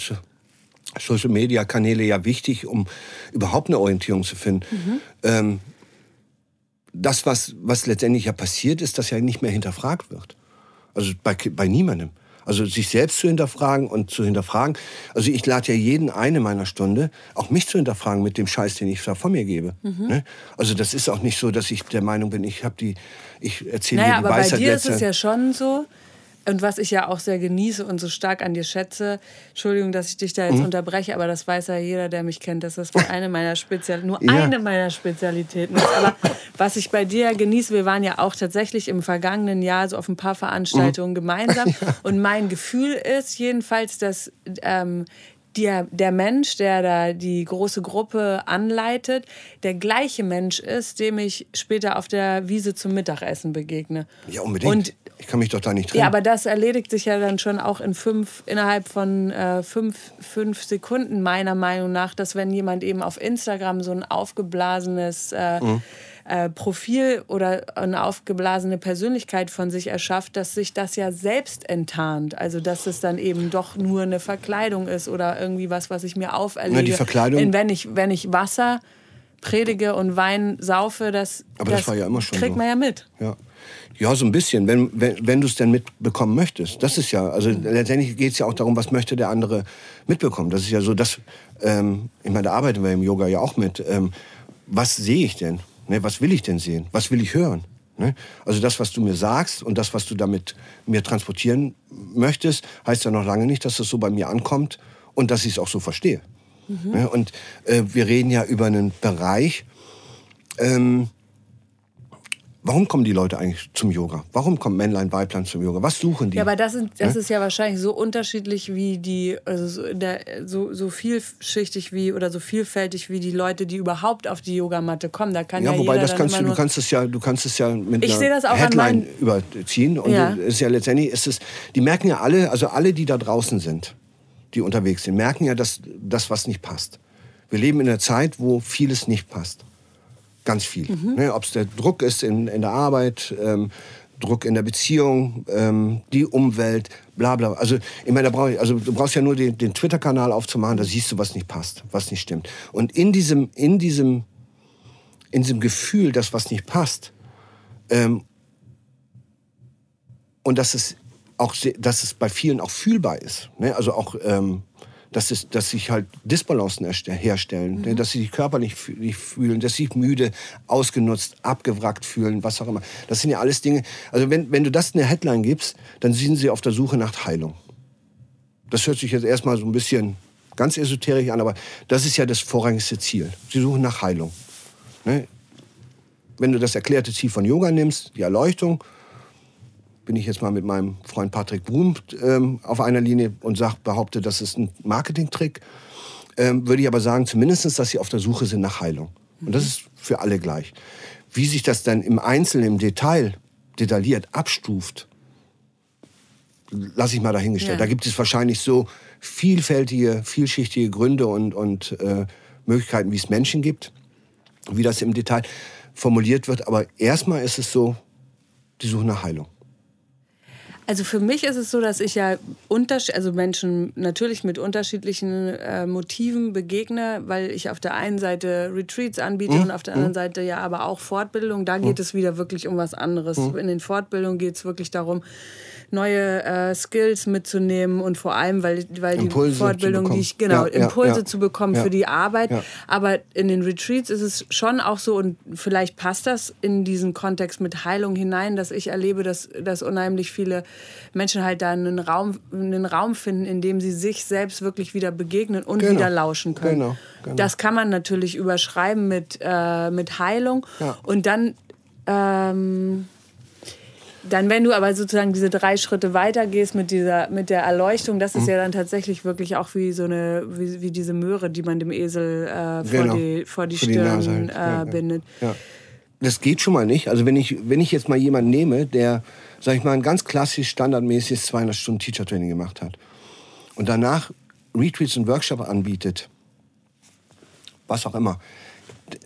Social Media Kanäle ja wichtig, um überhaupt eine Orientierung zu finden. Mhm. Ähm, das, was, was letztendlich ja passiert, ist, dass ja nicht mehr hinterfragt wird. Also bei, bei niemandem. Also sich selbst zu hinterfragen und zu hinterfragen. Also ich lade ja jeden eine meiner Stunde, auch mich zu hinterfragen mit dem Scheiß, den ich da von mir gebe. Mhm. Ne? Also das ist auch nicht so, dass ich der Meinung bin, ich habe die, ich erzähle naja, dir die
aber
Weisheit.
Bei dir ist es ja schon so, und was ich ja auch sehr genieße und so stark an dir schätze, Entschuldigung, dass ich dich da jetzt mhm. unterbreche, aber das weiß ja jeder, der mich kennt, dass das eine meiner Spezial nur ja. eine meiner Spezialitäten ist. Aber was ich bei dir genieße, wir waren ja auch tatsächlich im vergangenen Jahr so auf ein paar Veranstaltungen mhm. gemeinsam. Ja. [laughs] Und mein Gefühl ist jedenfalls, dass ähm, der, der Mensch, der da die große Gruppe anleitet, der gleiche Mensch ist, dem ich später auf der Wiese zum Mittagessen begegne.
Ja, unbedingt. Und ich kann mich doch da nicht trennen.
Ja, aber das erledigt sich ja dann schon auch in fünf, innerhalb von äh, fünf, fünf Sekunden, meiner Meinung nach, dass wenn jemand eben auf Instagram so ein aufgeblasenes äh, mhm äh, Profil oder eine aufgeblasene Persönlichkeit von sich erschafft, dass sich das ja selbst enttarnt. Also dass es dann eben doch nur eine Verkleidung ist oder irgendwie was, was ich mir auferlege. Ja,
die Verkleidung.
Und wenn ich, wenn ich Wasser predige und Wein saufe, das,
Aber das, das war ja immer schon
kriegt
so.
man ja mit.
Ja. Ja, so ein bisschen, wenn, wenn, wenn du es denn mitbekommen möchtest. Das ist ja, also letztendlich geht es ja auch darum, was möchte der andere mitbekommen. Das ist ja so, dass, ähm, ich meine, da arbeiten wir im Yoga ja auch mit. Ähm, was sehe ich denn? Ne, was will ich denn sehen? Was will ich hören? Ne? Also das, was du mir sagst und das, was du damit mir transportieren möchtest, heißt ja noch lange nicht, dass das so bei mir ankommt und dass ich es auch so verstehe. Mhm. Ne? Und äh, wir reden ja über einen Bereich, ähm, Warum kommen die Leute eigentlich zum Yoga? Warum kommt Männlein, Weiblein zum Yoga? Was suchen die?
Ja, aber das, sind, das ja? ist ja wahrscheinlich so unterschiedlich wie die, also so, der, so, so vielschichtig wie oder so vielfältig wie die Leute, die überhaupt auf die Yogamatte kommen. Da kann ja, ja
wobei
jeder
das kannst du, du kannst es ja, du kannst es ja mit
ich einer
das auch Headline überziehen und ja. ist ja letztendlich ist es, die merken ja alle, also alle, die da draußen sind, die unterwegs sind, merken ja, dass das was nicht passt. Wir leben in einer Zeit, wo vieles nicht passt. Ganz viel. Mhm. Ne, Ob es der Druck ist in, in der Arbeit, ähm, Druck in der Beziehung, ähm, die Umwelt, bla bla. Also, ich meine, da brauch ich, also, du brauchst ja nur den, den Twitter-Kanal aufzumachen, da siehst du, was nicht passt, was nicht stimmt. Und in diesem, in diesem, in diesem Gefühl, dass was nicht passt, ähm, und dass es auch, dass es bei vielen auch fühlbar ist. Ne? Also auch ähm, dass, es, dass sich halt Disbalancen herstellen, ne? mhm. dass sie sich körperlich nicht fühlen, dass sie sich müde, ausgenutzt, abgewrackt fühlen, was auch immer. Das sind ja alles Dinge. Also wenn, wenn du das eine Headline gibst, dann sind sie auf der Suche nach Heilung. Das hört sich jetzt erstmal so ein bisschen ganz esoterisch an, aber das ist ja das vorrangigste Ziel. Sie suchen nach Heilung. Ne? Wenn du das erklärte Ziel von Yoga nimmst, die Erleuchtung, bin ich jetzt mal mit meinem Freund Patrick Brum ähm, auf einer Linie und sag, behaupte, das ist ein Marketingtrick. Ähm, würde ich aber sagen, zumindest, dass sie auf der Suche sind nach Heilung. Und das ist für alle gleich. Wie sich das dann im Einzelnen, im Detail, detailliert abstuft, lasse ich mal dahingestellt. Ja. Da gibt es wahrscheinlich so vielfältige, vielschichtige Gründe und, und äh, Möglichkeiten, wie es Menschen gibt, wie das im Detail formuliert wird. Aber erstmal ist es so, die Suche nach Heilung.
Also für mich ist es so, dass ich ja also Menschen natürlich mit unterschiedlichen äh, Motiven begegne, weil ich auf der einen Seite Retreats anbiete
Mhm.
und auf der anderen Seite ja aber auch Fortbildung. Da geht es wieder wirklich um was anderes.
Mhm.
In den Fortbildungen geht es wirklich darum, neue äh, Skills mitzunehmen und vor allem, weil, weil
Impulse
die Fortbildung, die ich, genau,
Ja,
Impulse
ja.
zu bekommen für die Arbeit. Aber in den Retreats ist es schon auch so, und vielleicht passt das in diesen Kontext mit Heilung hinein, dass ich erlebe, dass, dass unheimlich viele Menschen halt da einen Raum, einen Raum finden, in dem sie sich selbst wirklich wieder begegnen und
Genau.
wieder lauschen können.
Genau, genau.
Das kann man natürlich überschreiben mit, äh, mit Heilung.
Ja.
Und dann. Ähm, dann, wenn du aber sozusagen diese drei Schritte weitergehst mit, dieser, mit der Erleuchtung, das
Mhm.
ist ja dann tatsächlich wirklich auch wie so eine, wie, wie diese Möhre, die man dem Esel äh, vor,
Genau.
die, vor die
Vor die
Stirn
Nase halt.
äh,
Ja,
bindet.
Ja. Das geht schon mal nicht. Also wenn ich, wenn ich jetzt mal jemanden nehme, der, sag ich mal, ein ganz klassisch standardmäßiges 200 Stunden Teacher Training gemacht hat und danach Retreats und Workshop anbietet, was auch immer,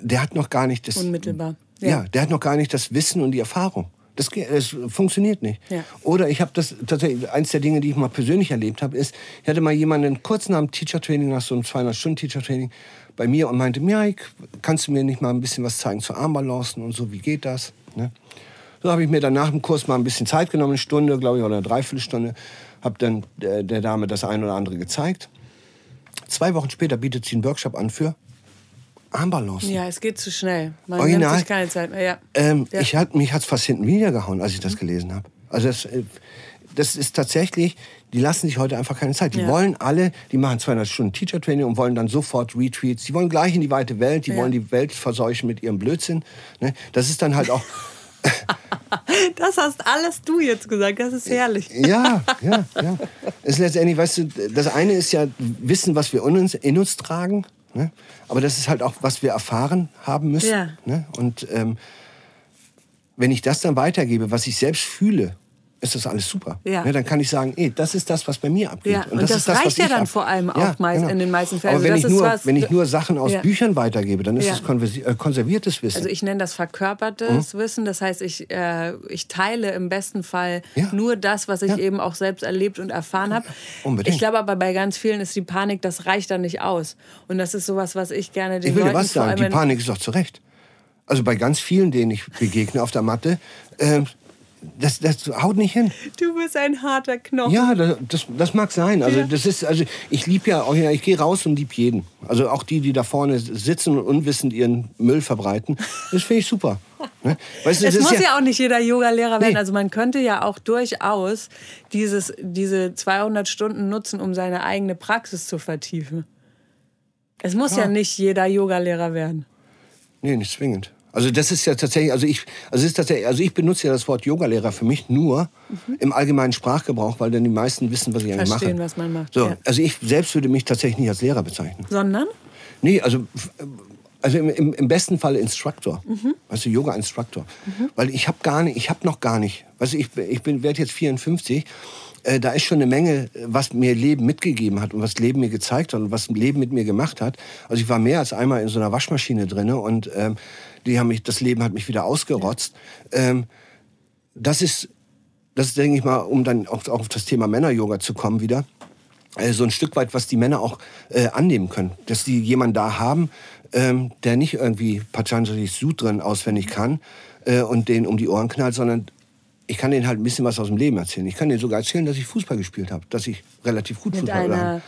der hat noch gar nicht das...
Unmittelbar.
Ja,
Ja.
der hat noch gar nicht das Wissen und die Erfahrung. Das, das funktioniert nicht.
Ja.
Oder ich habe das tatsächlich, eins der Dinge, die ich mal persönlich erlebt habe, ist, ich hatte mal jemanden kurz nach dem Teacher Training, nach so einem 200 Stunden Teacher Training, bei mir und meinte, Mike, kannst du mir nicht mal ein bisschen was zeigen zu Armbalancen und so, wie geht das? Ne? So habe ich mir dann nach dem Kurs mal ein bisschen Zeit genommen, eine Stunde, glaube ich, oder eine Dreiviertelstunde, habe dann der, der Dame das eine oder andere gezeigt. Zwei Wochen später bietet sie einen Workshop an für Armbalancen.
Ja, es geht zu schnell. Man
Original.
nimmt sich keine Zeit mehr. Ja.
Ähm,
Ja.
ich hat, mich hat es fast hinten wieder gehauen, als ich das gelesen habe. Also das, äh, das ist tatsächlich, die lassen sich heute einfach keine Zeit. Die
Ja.
wollen alle, die machen 200 Stunden Teacher Training und wollen dann sofort Retreats. Die wollen gleich in die weite Welt, die
Ja.
wollen die Welt verseuchen mit ihrem Blödsinn. Ne? Das ist dann halt auch, [laughs]
Das hast alles du jetzt gesagt. Das ist herrlich.
ja, ja, ja. Es ist letztendlich, weißt du, das eine ist ja Wissen, was wir in uns, in uns tragen. Ne? Aber das ist halt auch, was wir erfahren haben müssen.
Ja.
Ne? Und ähm, wenn ich das dann weitergebe, was ich selbst fühle, ist das alles super.
Ja.
Ne? Dann kann ich sagen, ey, das ist das, was bei mir abgeht.
Ja, und das
ist das,
reicht
was
ja dann
hab.
vor allem auch meist- in den meisten Fällen.
Aber wenn,
Also
ich
das
nur,
was-
wenn ich nur Sachen aus
Ja.
Büchern weitergebe, dann ist
Ja.
konversi- äh, konserviertes Wissen.
Also ich nenne das verkörpertes
Mhm.
Wissen. Das heißt, ich, äh, ich teile im besten Fall
Ja.
nur das, was ich
Ja.
eben auch selbst erlebt und erfahren habe.
Unbedingt.
Ich glaube aber bei ganz vielen ist die Panik, das reicht dann nicht aus. Und das ist sowas, was ich gerne den
Ich will dir
Leuten
was
vor
sagen, die Panik ist doch zu Recht. Also bei ganz vielen, denen ich begegne auf der Matte, ähm, das, das haut nicht hin.
Du bist ein harter Knochen.
Ja, das, das, das mag sein. Also
Ja.
das ist, also ich liebe ja, original, ich gehe raus und lieb jeden. Also auch die, die da vorne sitzen und unwissend ihren Müll verbreiten. Das finde ich super. Ne? Weißt du,
Es muss ja, auch nicht jeder Yoga-Lehrer werden.
Nee.
Also man könnte ja auch durchaus dieses, diese 200 Stunden nutzen, um seine eigene Praxis zu vertiefen. Es muss ja,
Ja.
nicht jeder Yoga-Lehrer werden.
Nee, nicht zwingend. Also das ist ja tatsächlich, also ich, also ist tatsächlich, also ich benutze ja das Wort Yogalehrer für mich nur im allgemeinen Sprachgebrauch, weil dann die meisten wissen, was ich eigentlich
Mhm. Verstehen,
mache.
was man macht,
So,
ja.
also ich selbst würde mich tatsächlich nicht als Lehrer bezeichnen.
Sondern?
Nee, also, also im, im, im besten Fall Instructor.
Mhm.
Weißt du, Yoga-Instructor. Weil ich habe gar nicht, ich habe noch gar nicht, weißt du, ich, ich bin, werde jetzt 54, äh, da ist schon eine Menge, was mir Leben mitgegeben hat und was Leben mir gezeigt hat und was Leben mit mir gemacht hat. Also ich war mehr als einmal in so einer Waschmaschine drin und ähm, die haben mich, das Leben hat mich wieder ausgerotzt. Ähm, das ist, das ist, denke ich mal, um dann auch, auch auf das Thema Männer-Yoga zu kommen wieder, äh, so ein Stück weit, was die Männer auch äh, annehmen können. Dass die jemanden da haben, ähm, der nicht irgendwie Patanjali's Sutren auswendig kann äh, und den um die Ohren knallt, sondern ich kann denen halt ein bisschen was aus dem Leben erzählen. Ich kann denen sogar erzählen, dass ich Fußball gespielt habe, dass ich relativ gut
Mit
Fußball
einer,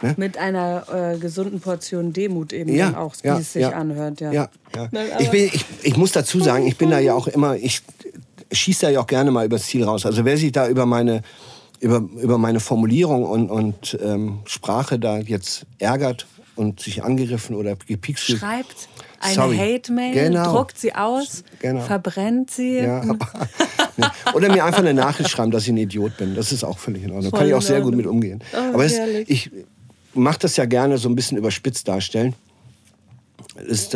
Ne?
mit einer äh, gesunden Portion Demut eben
ja,
dann auch, wie
ja,
es sich
ja,
anhört. Ja.
Ja, ja.
Nein,
ich, bin, ich, ich muss dazu sagen, ich bin da ja auch immer, ich schieße da ja auch gerne mal übers Ziel raus. Also wer sich da über meine, über, über meine Formulierung und, und ähm, Sprache da jetzt ärgert und sich angegriffen oder fühlt,
Schreibt eine. Hate-Mail,
Genau.
druckt sie aus,
Genau.
verbrennt sie.
Ja, [laughs] aber, ne. Oder mir einfach eine Nachricht schreiben, dass ich ein Idiot bin. Das ist auch völlig in Ordnung.
Voll
Kann ich auch sehr gut mit umgehen.
Oh,
aber es, ich mache das ja gerne so ein bisschen überspitzt darstellen. Das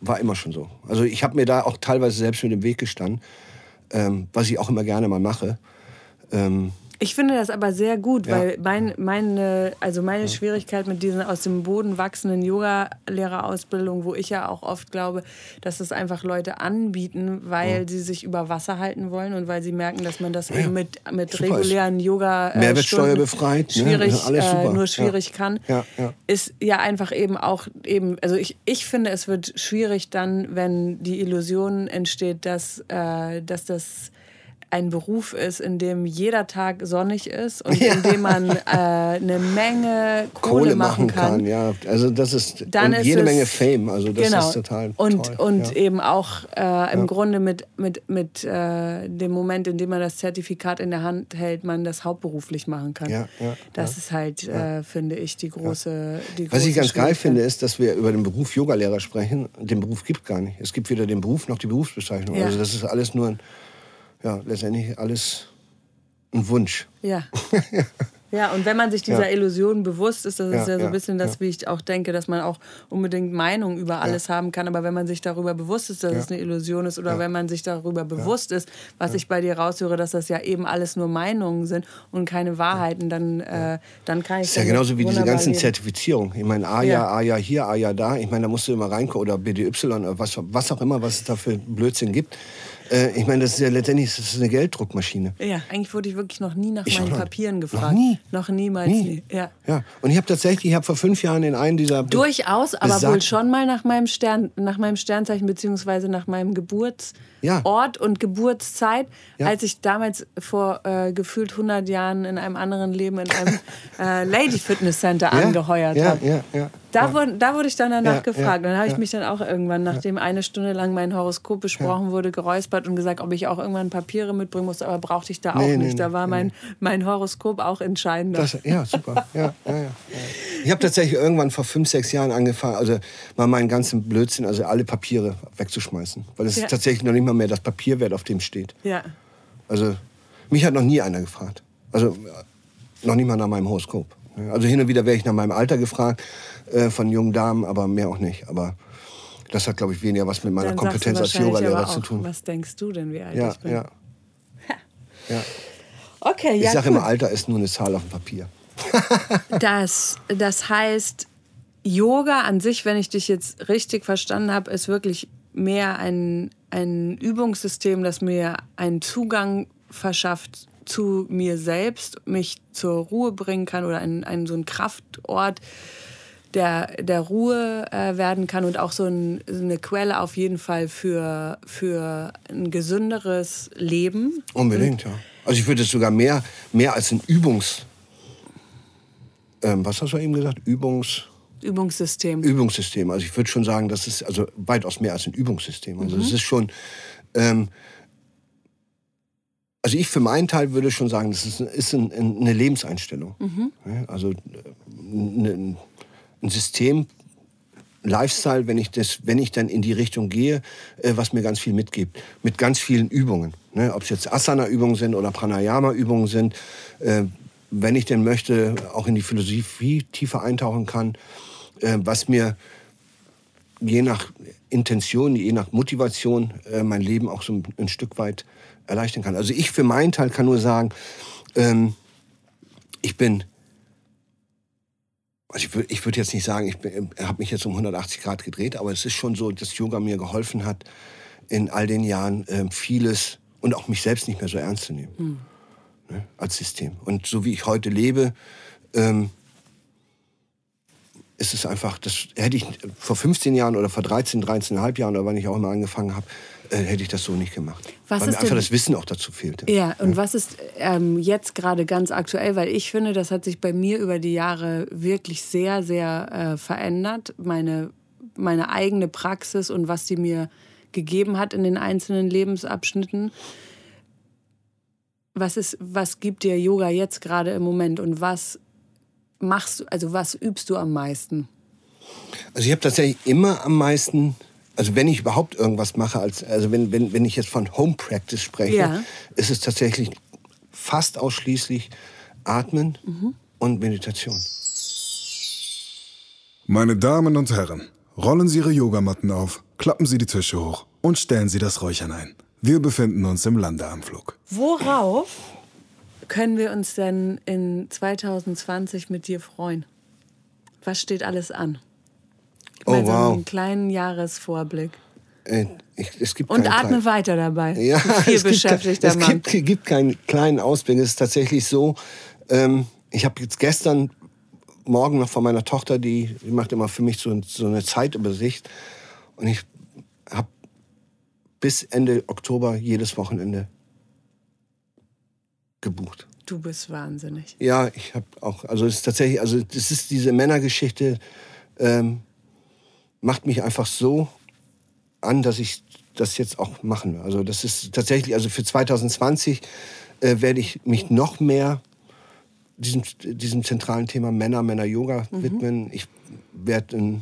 war immer schon so. Also ich habe mir da auch teilweise selbst mit dem Weg gestanden, ähm, was ich auch immer gerne mal mache. Ähm,
Ich finde das aber sehr gut, ja. weil mein, meine, also meine ja. Schwierigkeit mit diesen aus dem Boden wachsenden Yoga-Lehrerausbildung, wo ich ja auch oft glaube, dass es einfach Leute anbieten, weil ja. sie sich über Wasser halten wollen und weil sie merken, dass man das eben mit, mit regulären Yoga
äh, Mehrwertsteuer befreit,
ne? schwierig, ne? äh, nur schwierig kann, ist ja einfach eben auch eben, also ich, ich finde, es wird schwierig dann, wenn die Illusion entsteht, dass, äh, dass das ein Beruf ist, in dem jeder Tag sonnig ist und [laughs] ja. in dem man äh, eine Menge Kohle, Kohle machen, kann. kann.
Ja, also das ist Dann und ist jede Menge Fame. Also das genau. ist total
und
toll.
und ja. eben auch äh, im ja. Grunde mit mit mit äh, dem Moment, in dem man das Zertifikat in der Hand hält, man das hauptberuflich machen kann. Ja, ja, das ist halt, äh, finde ich, die große. Die große
Was ich ganz geil finde, ist, dass wir über den Beruf Yogalehrer sprechen. Den Beruf gibt gar nicht. Es gibt weder den Beruf noch die Berufsbezeichnung. Also das ist alles nur ein ja, letztendlich alles ein Wunsch.
Ja. [laughs] Ja, und wenn man sich dieser ja. Illusion bewusst ist, das ist ja, ja so ein bisschen das, wie ich auch denke, dass man auch unbedingt Meinung über alles haben kann. Aber wenn man sich darüber bewusst ist, dass es eine Illusion ist, oder wenn man sich darüber bewusst ist, was ich bei dir raushöre, dass das ja eben alles nur Meinungen sind und keine Wahrheiten, dann, äh, dann kann ich.
Das ist ja genauso wie diese ganzen Zertifizierungen. Ich meine, AJA, AJA hier, AJA da. Ich meine, da musst du immer reingucken, oder BDY, oder was, was auch immer, was es da für Blödsinn gibt. Äh, ich meine, das ist ja letztendlich das ist eine Gelddruckmaschine.
Ja, eigentlich wurde ich wirklich noch nie nach ich meinen Papieren gefragt.
Noch nie?
Noch niemals. Nie. Nie. Ja.
ja. Und ich habe tatsächlich, ich habe vor fünf Jahren in einem dieser...
Durchaus, aber wohl schon mal nach meinem, Stern, nach meinem Sternzeichen beziehungsweise nach meinem Geburts ja. Ort und Geburtszeit, ja. als ich damals vor äh, gefühlt 100 Jahren in einem anderen Leben in einem [laughs] äh, Lady Fitness Center ja. angeheuert habe. Da, wurde, da wurde ich dann danach gefragt. Und dann habe ich mich dann auch irgendwann, nachdem eine Stunde lang mein Horoskop besprochen wurde, geräuspert und gesagt, ob ich auch irgendwann Papiere mitbringen muss. Aber brauchte ich da auch nee, nicht. Nee, da war mein, mein Horoskop auch entscheidender.
Das, ja, super. [laughs] ja, ja, ja. Ich habe tatsächlich irgendwann vor fünf, sechs Jahren angefangen, also mal meinen ganzen Blödsinn, also alle Papiere wegzuschmeißen. Weil es tatsächlich noch nicht mal mehr das Papier wert, auf dem steht.
Ja.
Also mich hat noch nie einer gefragt. Also noch nicht mal nach meinem Horoskop. Also hin und wieder werde ich nach meinem Alter gefragt äh, von jungen Damen, aber mehr auch nicht. Aber das hat, glaube ich, weniger was mit meiner Dann Kompetenz als Yogalehrer zu tun.
Was denkst du denn, wie alt
ja,
ich bin?
Ja, [laughs] ja.
Okay,
ich
ja.
Ich sage immer, Alter ist nur eine Zahl auf dem Papier. [laughs]
das, das heißt, Yoga an sich, wenn ich dich jetzt richtig verstanden habe, ist wirklich mehr ein, ein Übungssystem, das mir einen Zugang verschafft zu mir selbst, mich zur Ruhe bringen kann oder ein, ein, so ein Kraftort der, der Ruhe äh, werden kann und auch so ein, eine Quelle auf jeden Fall für, für ein gesünderes Leben.
Unbedingt, ja. Also ich würde es sogar mehr, mehr als ein Übungs... Ähm, was hast du eben gesagt? Übungs...
Übungssystem.
Übungssystem. Also ich würde schon sagen, das ist also weitaus mehr als ein Übungssystem. Also mhm. es ist schon. Ähm, also ich für meinen Teil würde schon sagen, das ist, ist ein, eine Lebenseinstellung. Mhm. Also ein, ein System, Lifestyle, wenn ich, das, wenn ich dann in die Richtung gehe, äh, was mir ganz viel mitgibt. Mit ganz vielen Übungen. Ne? Ob es jetzt Asana-Übungen sind oder Pranayama-Übungen sind. Äh, wenn ich denn möchte, auch in die Philosophie tiefer eintauchen kann äh, was mir je nach Intention, je nach Motivation äh, mein Leben auch so ein, ein, Stück weit erleichtern kann. Also ich für meinen Teil kann nur sagen, ähm, ich bin, also ich würde würd jetzt nicht sagen, ich habe mich jetzt um 180 Grad gedreht, aber es ist schon so, dass Yoga mir geholfen hat, in all den Jahren äh, vieles und auch mich selbst nicht mehr so ernst zu nehmen hm. ne, als System. Und so wie ich heute lebe, ähm, ist es einfach, das hätte ich vor 15 Jahren oder vor 13, 13,5 Jahren oder wann ich auch immer angefangen habe, äh, hätte ich das so nicht gemacht. Was weil mir einfach das Wissen auch dazu fehlte.
Ja, und ja. was ist ähm, jetzt gerade ganz aktuell? Weil ich finde, das hat sich bei mir über die Jahre wirklich sehr, sehr äh, verändert. Meine, meine eigene Praxis und was sie mir gegeben hat in den einzelnen Lebensabschnitten. Was, ist, was gibt dir Yoga jetzt gerade im Moment und was machst du, also was übst du am meisten?
Also ich habe tatsächlich immer am meisten, also wenn ich überhaupt irgendwas mache, als, also wenn, wenn, wenn ich jetzt von Home Practice spreche, ja. ist es tatsächlich fast ausschließlich Atmen mhm. und Meditation.
Meine Damen und Herren, rollen Sie Ihre Yogamatten auf, klappen Sie die Tische hoch und stellen Sie das Räuchern ein. Wir befinden uns im Landeanflug.
Worauf können wir uns denn in 2020 mit dir freuen? Was steht alles an?
Oh,
Mal so
wow.
einen kleinen Jahresvorblick.
Äh, ich,
Und atme
kleinen-
weiter dabei.
Ja,
Viel [laughs]
es gibt,
beschäftigter
es
Mann.
gibt, gibt keinen kleinen Ausblick. Es ist tatsächlich so, ähm, ich habe jetzt gestern Morgen noch von meiner Tochter, die, die macht immer für mich so, so eine Zeitübersicht. Und ich habe bis Ende Oktober jedes Wochenende gebucht.
Du bist wahnsinnig.
Ja, ich habe auch, also es ist tatsächlich, also das ist diese Männergeschichte, ähm, macht mich einfach so an, dass ich das jetzt auch machen will. Also das ist tatsächlich, also für 2020 äh, werde ich mich noch mehr diesem, diesem zentralen Thema Männer, Männer-Yoga widmen. Ich werde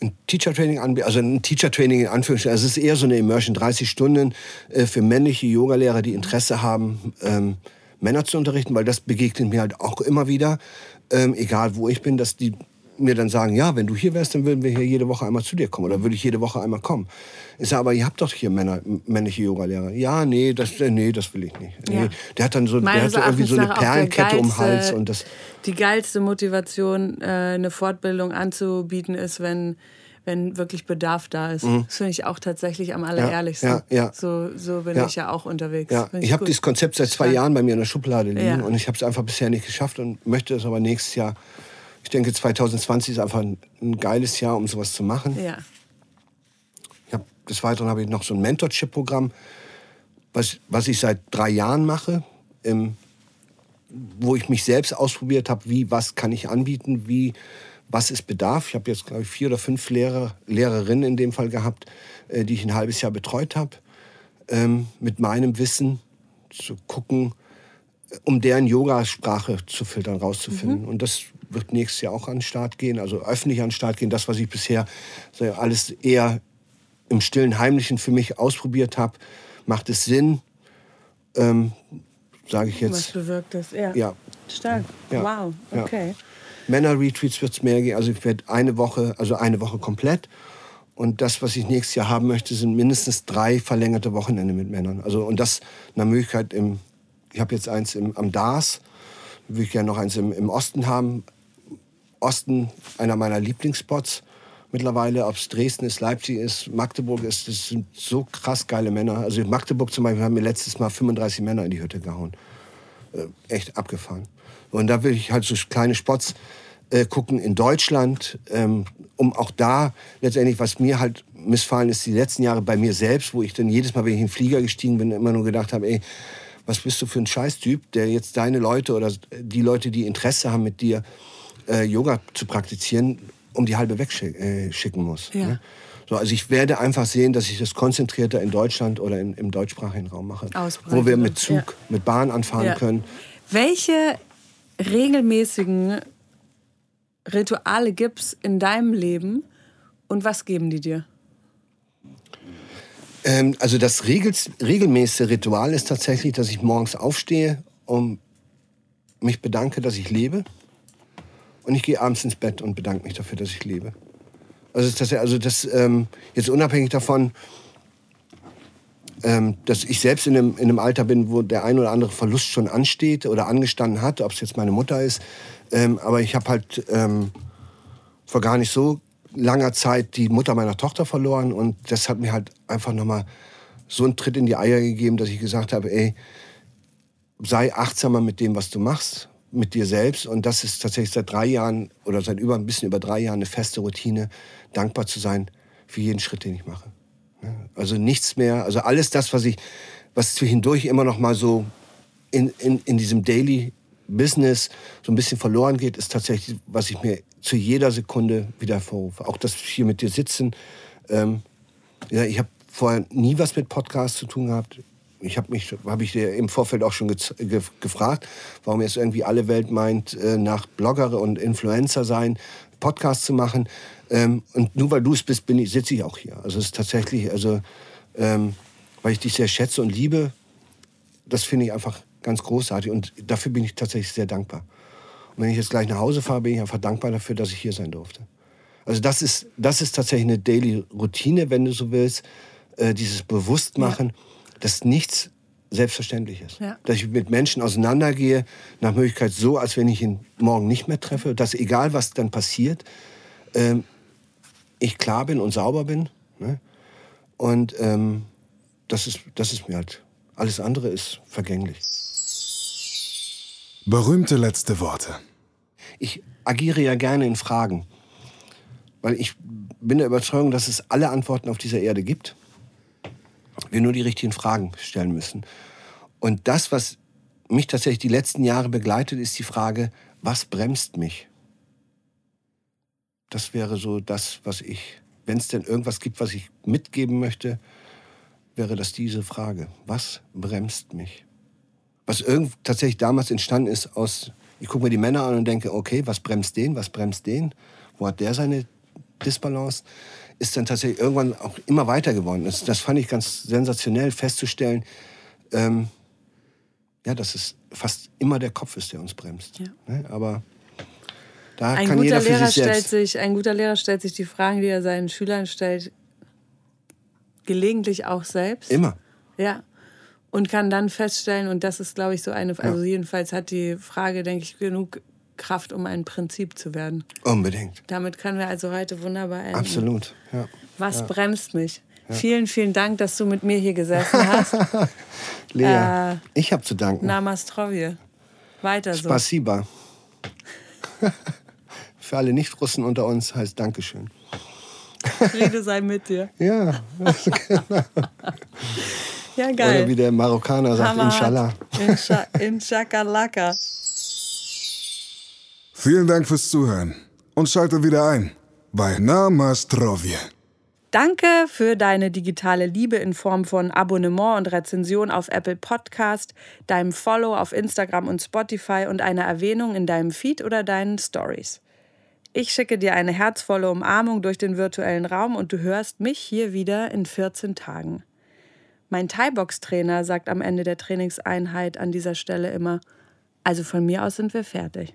ein, ein Teacher-Training anbieten, also ein Teacher-Training in Anführungsstrichen. Also es ist eher so eine Immersion, 30 Stunden äh, für männliche Yogalehrer, die Interesse haben, ähm, Männer zu unterrichten, weil das begegnet mir halt auch immer wieder, ähm, egal wo ich bin, dass die mir dann sagen, ja, wenn du hier wärst, dann würden wir hier jede Woche einmal zu dir kommen oder würde ich jede Woche einmal kommen. Ich sage, aber ihr habt doch hier Männer, männliche Yogalehrer. Ja, nee, das, äh, nee, das will ich nicht. Nee.
Ja.
Der hat dann so, der hat so irgendwie so eine Perlenkette um den Hals
geilste-
und das.
Die geilste Motivation, äh, eine Fortbildung anzubieten, ist, wenn, wenn wirklich Bedarf da ist. Das finde ich auch tatsächlich am allerehrlichsten.
Mhm. ja, ja.
So, so bin
Ja.
ich ja auch unterwegs.
Ja,
Find
ich habe dieses Konzept seit zwei. Jahren bei mir in der Schublade liegen
Ja.
und ich habe es einfach bisher nicht geschafft und möchte es aber nächstes Jahr. Ich denke, 2020 ist einfach ein, ein geiles Jahr, um sowas zu machen.
Ja.
Hab, des Weiteren habe ich noch so ein Mentorship-Programm, was, was ich seit drei Jahren mache, im, wo ich mich selbst ausprobiert habe, wie, was kann ich anbieten, wie, was ist Bedarf. Ich habe jetzt, glaube ich, vier oder fünf Lehrer, Lehrerinnen in dem Fall gehabt, äh, die ich ein halbes Jahr betreut habe, ähm, mit meinem Wissen zu gucken, um deren Yoga-Sprache zu filtern, rauszufinden. Und das wird nächstes Jahr auch an den Start gehen, also öffentlich an den Start gehen. Das, was ich bisher alles eher im stillen Heimlichen für mich ausprobiert habe, macht es Sinn, ähm, sage ich
Was
jetzt.
bewirkt das? Ja.
Ja.
Stark.
Ja.
Wow.
Ja.
Okay.
Männer-Retreats wird es mehr gehen. Also ich werde eine Woche, also eine Woche komplett. Und das, was ich nächstes Jahr haben möchte, sind mindestens drei verlängerte Wochenende mit Männern. Also und das eine Möglichkeit im, ich habe jetzt eins im, am DAS, würde ich gerne noch eins im, im Osten haben. Osten einer meiner Lieblingsspots mittlerweile, ob es Dresden ist, Leipzig ist, Magdeburg ist, das sind so krass geile Männer. Also in Magdeburg zum Beispiel haben mir letztes Mal 35 Männer in die Hütte gehauen äh, echt abgefahren. Und da will ich halt so kleine Spots äh, gucken in Deutschland, ähm, um auch da letztendlich, was mir halt missfallen ist, die letzten Jahre bei mir selbst, wo ich dann jedes Mal, wenn ich in den Flieger gestiegen bin, immer nur gedacht habe, ey, was bist du für ein Scheißtyp, der jetzt deine Leute oder die Leute, die Interesse haben mit dir, äh, Yoga zu praktizieren, um die halbe wegschicken äh, schicken muss.
Ja.
Ne? So, also ich werde einfach sehen, dass ich das konzentrierter in Deutschland oder in, im deutschsprachigen Raum mache. Wo wir mit Zug,
Ja.
mit Bahn anfahren
Ja.
können.
Welche regelmäßigen Rituale gibt es in deinem Leben und was geben die dir?
Ähm, also das regels, regelmäßige Ritual ist tatsächlich, dass ich morgens aufstehe und mich bedanke, dass ich lebe. Und ich gehe abends ins Bett und bedanke mich dafür, dass ich lebe. Also, das, also das ähm, jetzt unabhängig davon, ähm, dass ich selbst in einem, in einem Alter bin, wo der ein oder andere Verlust schon ansteht oder angestanden hat, ob es jetzt meine Mutter ist. Ähm, aber ich habe halt ähm, vor gar nicht so langer Zeit die Mutter meiner Tochter verloren und das hat mir halt einfach nochmal so einen Tritt in die Eier gegeben, dass ich gesagt habe, ey, sei achtsamer mit dem, was du machst, mit dir selbst. Und das ist tatsächlich seit drei Jahren oder seit über ein bisschen über drei Jahren eine feste Routine, dankbar zu sein für jeden Schritt, den ich mache. Ne? Also nichts mehr, also alles das, was ich, was zwischendurch immer noch mal so in, in, in diesem Daily Business so ein bisschen verloren geht, ist tatsächlich, was ich mir zu jeder Sekunde wieder hervorrufe. Auch das hier mit dir sitzen. Ähm, ja, ich habe vorher nie was mit Podcasts zu tun gehabt. Ich habe mich, habe ich dir im Vorfeld auch schon gez- ge gefragt, warum jetzt irgendwie alle Welt meint, äh, nach Blogger und Influencer sein, Podcast zu machen. Ähm, und nur weil du es bist, bin ich, sitze ich auch hier. Also es ist tatsächlich, also ähm, weil ich dich sehr schätze und liebe, das finde ich einfach ganz großartig und dafür bin ich tatsächlich sehr dankbar. Und wenn ich jetzt gleich nach Hause fahre, bin ich einfach dankbar dafür, dass ich hier sein durfte. Also das ist, das ist tatsächlich eine Daily Routine, wenn du so willst. Äh, dieses Bewusstmachen, dass nichts selbstverständlich ist.
Ja.
Dass ich mit Menschen auseinandergehe, nach Möglichkeit so, als wenn ich ihn morgen nicht mehr treffe, dass egal was dann passiert, ähm, ich klar bin und sauber bin. Ne? Und ähm, das, ist, das ist mir halt, alles andere ist vergänglich.
Berühmte letzte Worte.
Ich agiere ja gerne in Fragen, weil ich bin der Überzeugung, dass es alle Antworten auf dieser Erde gibt. Wir nur die richtigen Fragen stellen müssen. Und das, was mich tatsächlich die letzten Jahre begleitet, ist die Frage, was bremst mich? Das wäre so das, was ich, wenn es denn irgendwas gibt, was ich mitgeben möchte, wäre das diese Frage. Was bremst mich? Was irgend tatsächlich damals entstanden ist aus, ich gucke mir die Männer an und denke, okay, was bremst den, was bremst den? Wo hat der seine Disbalance? Ist dann tatsächlich irgendwann auch immer weiter geworden. Das, das fand ich ganz sensationell festzustellen, ähm, ja, dass es fast immer der Kopf ist, der uns bremst.
Ja.
Ne? Aber da
Ein
kann
guter,
jeder für
Lehrer
sich
stellt
selbst.
sich, ein guter Lehrer stellt sich die Fragen, die er seinen Schülern stellt, gelegentlich auch selbst.
Immer.
Ja. Und kann dann feststellen, und das ist, glaube ich, so eine, also jedenfalls hat die Frage, denke ich, genug Kraft, um ein Prinzip zu werden.
Unbedingt.
Damit können wir also heute wunderbar enden.
Absolut. Ja.
Was bremst mich? Vielen, vielen Dank, dass du mit mir hier gesessen hast. [laughs]
Lea,
Äh,
ich habe zu danken.
Namastrovje. Weiter so.
Spasiba. [laughs] Für alle Nicht-Russen unter uns heißt Dankeschön.
Friede sei mit dir. [laughs]
Ja,
Ja,
oder
geil.
wie der Marokkaner sagt,
Hammerhart.
Inshallah.
Insha Inshakalaka.
Vielen Dank fürs Zuhören und schalte wieder ein bei Namastrovje.
Danke für deine digitale Liebe in Form von Abonnement und Rezension auf Apple Podcast, deinem Follow auf Instagram und Spotify und einer Erwähnung in deinem Feed oder deinen Stories. Ich schicke dir eine herzvolle Umarmung durch den virtuellen Raum und du hörst mich hier wieder in 14 Tagen. Mein Thai-Box-Trainer sagt am Ende der Trainingseinheit an dieser Stelle immer, also von mir aus sind wir fertig.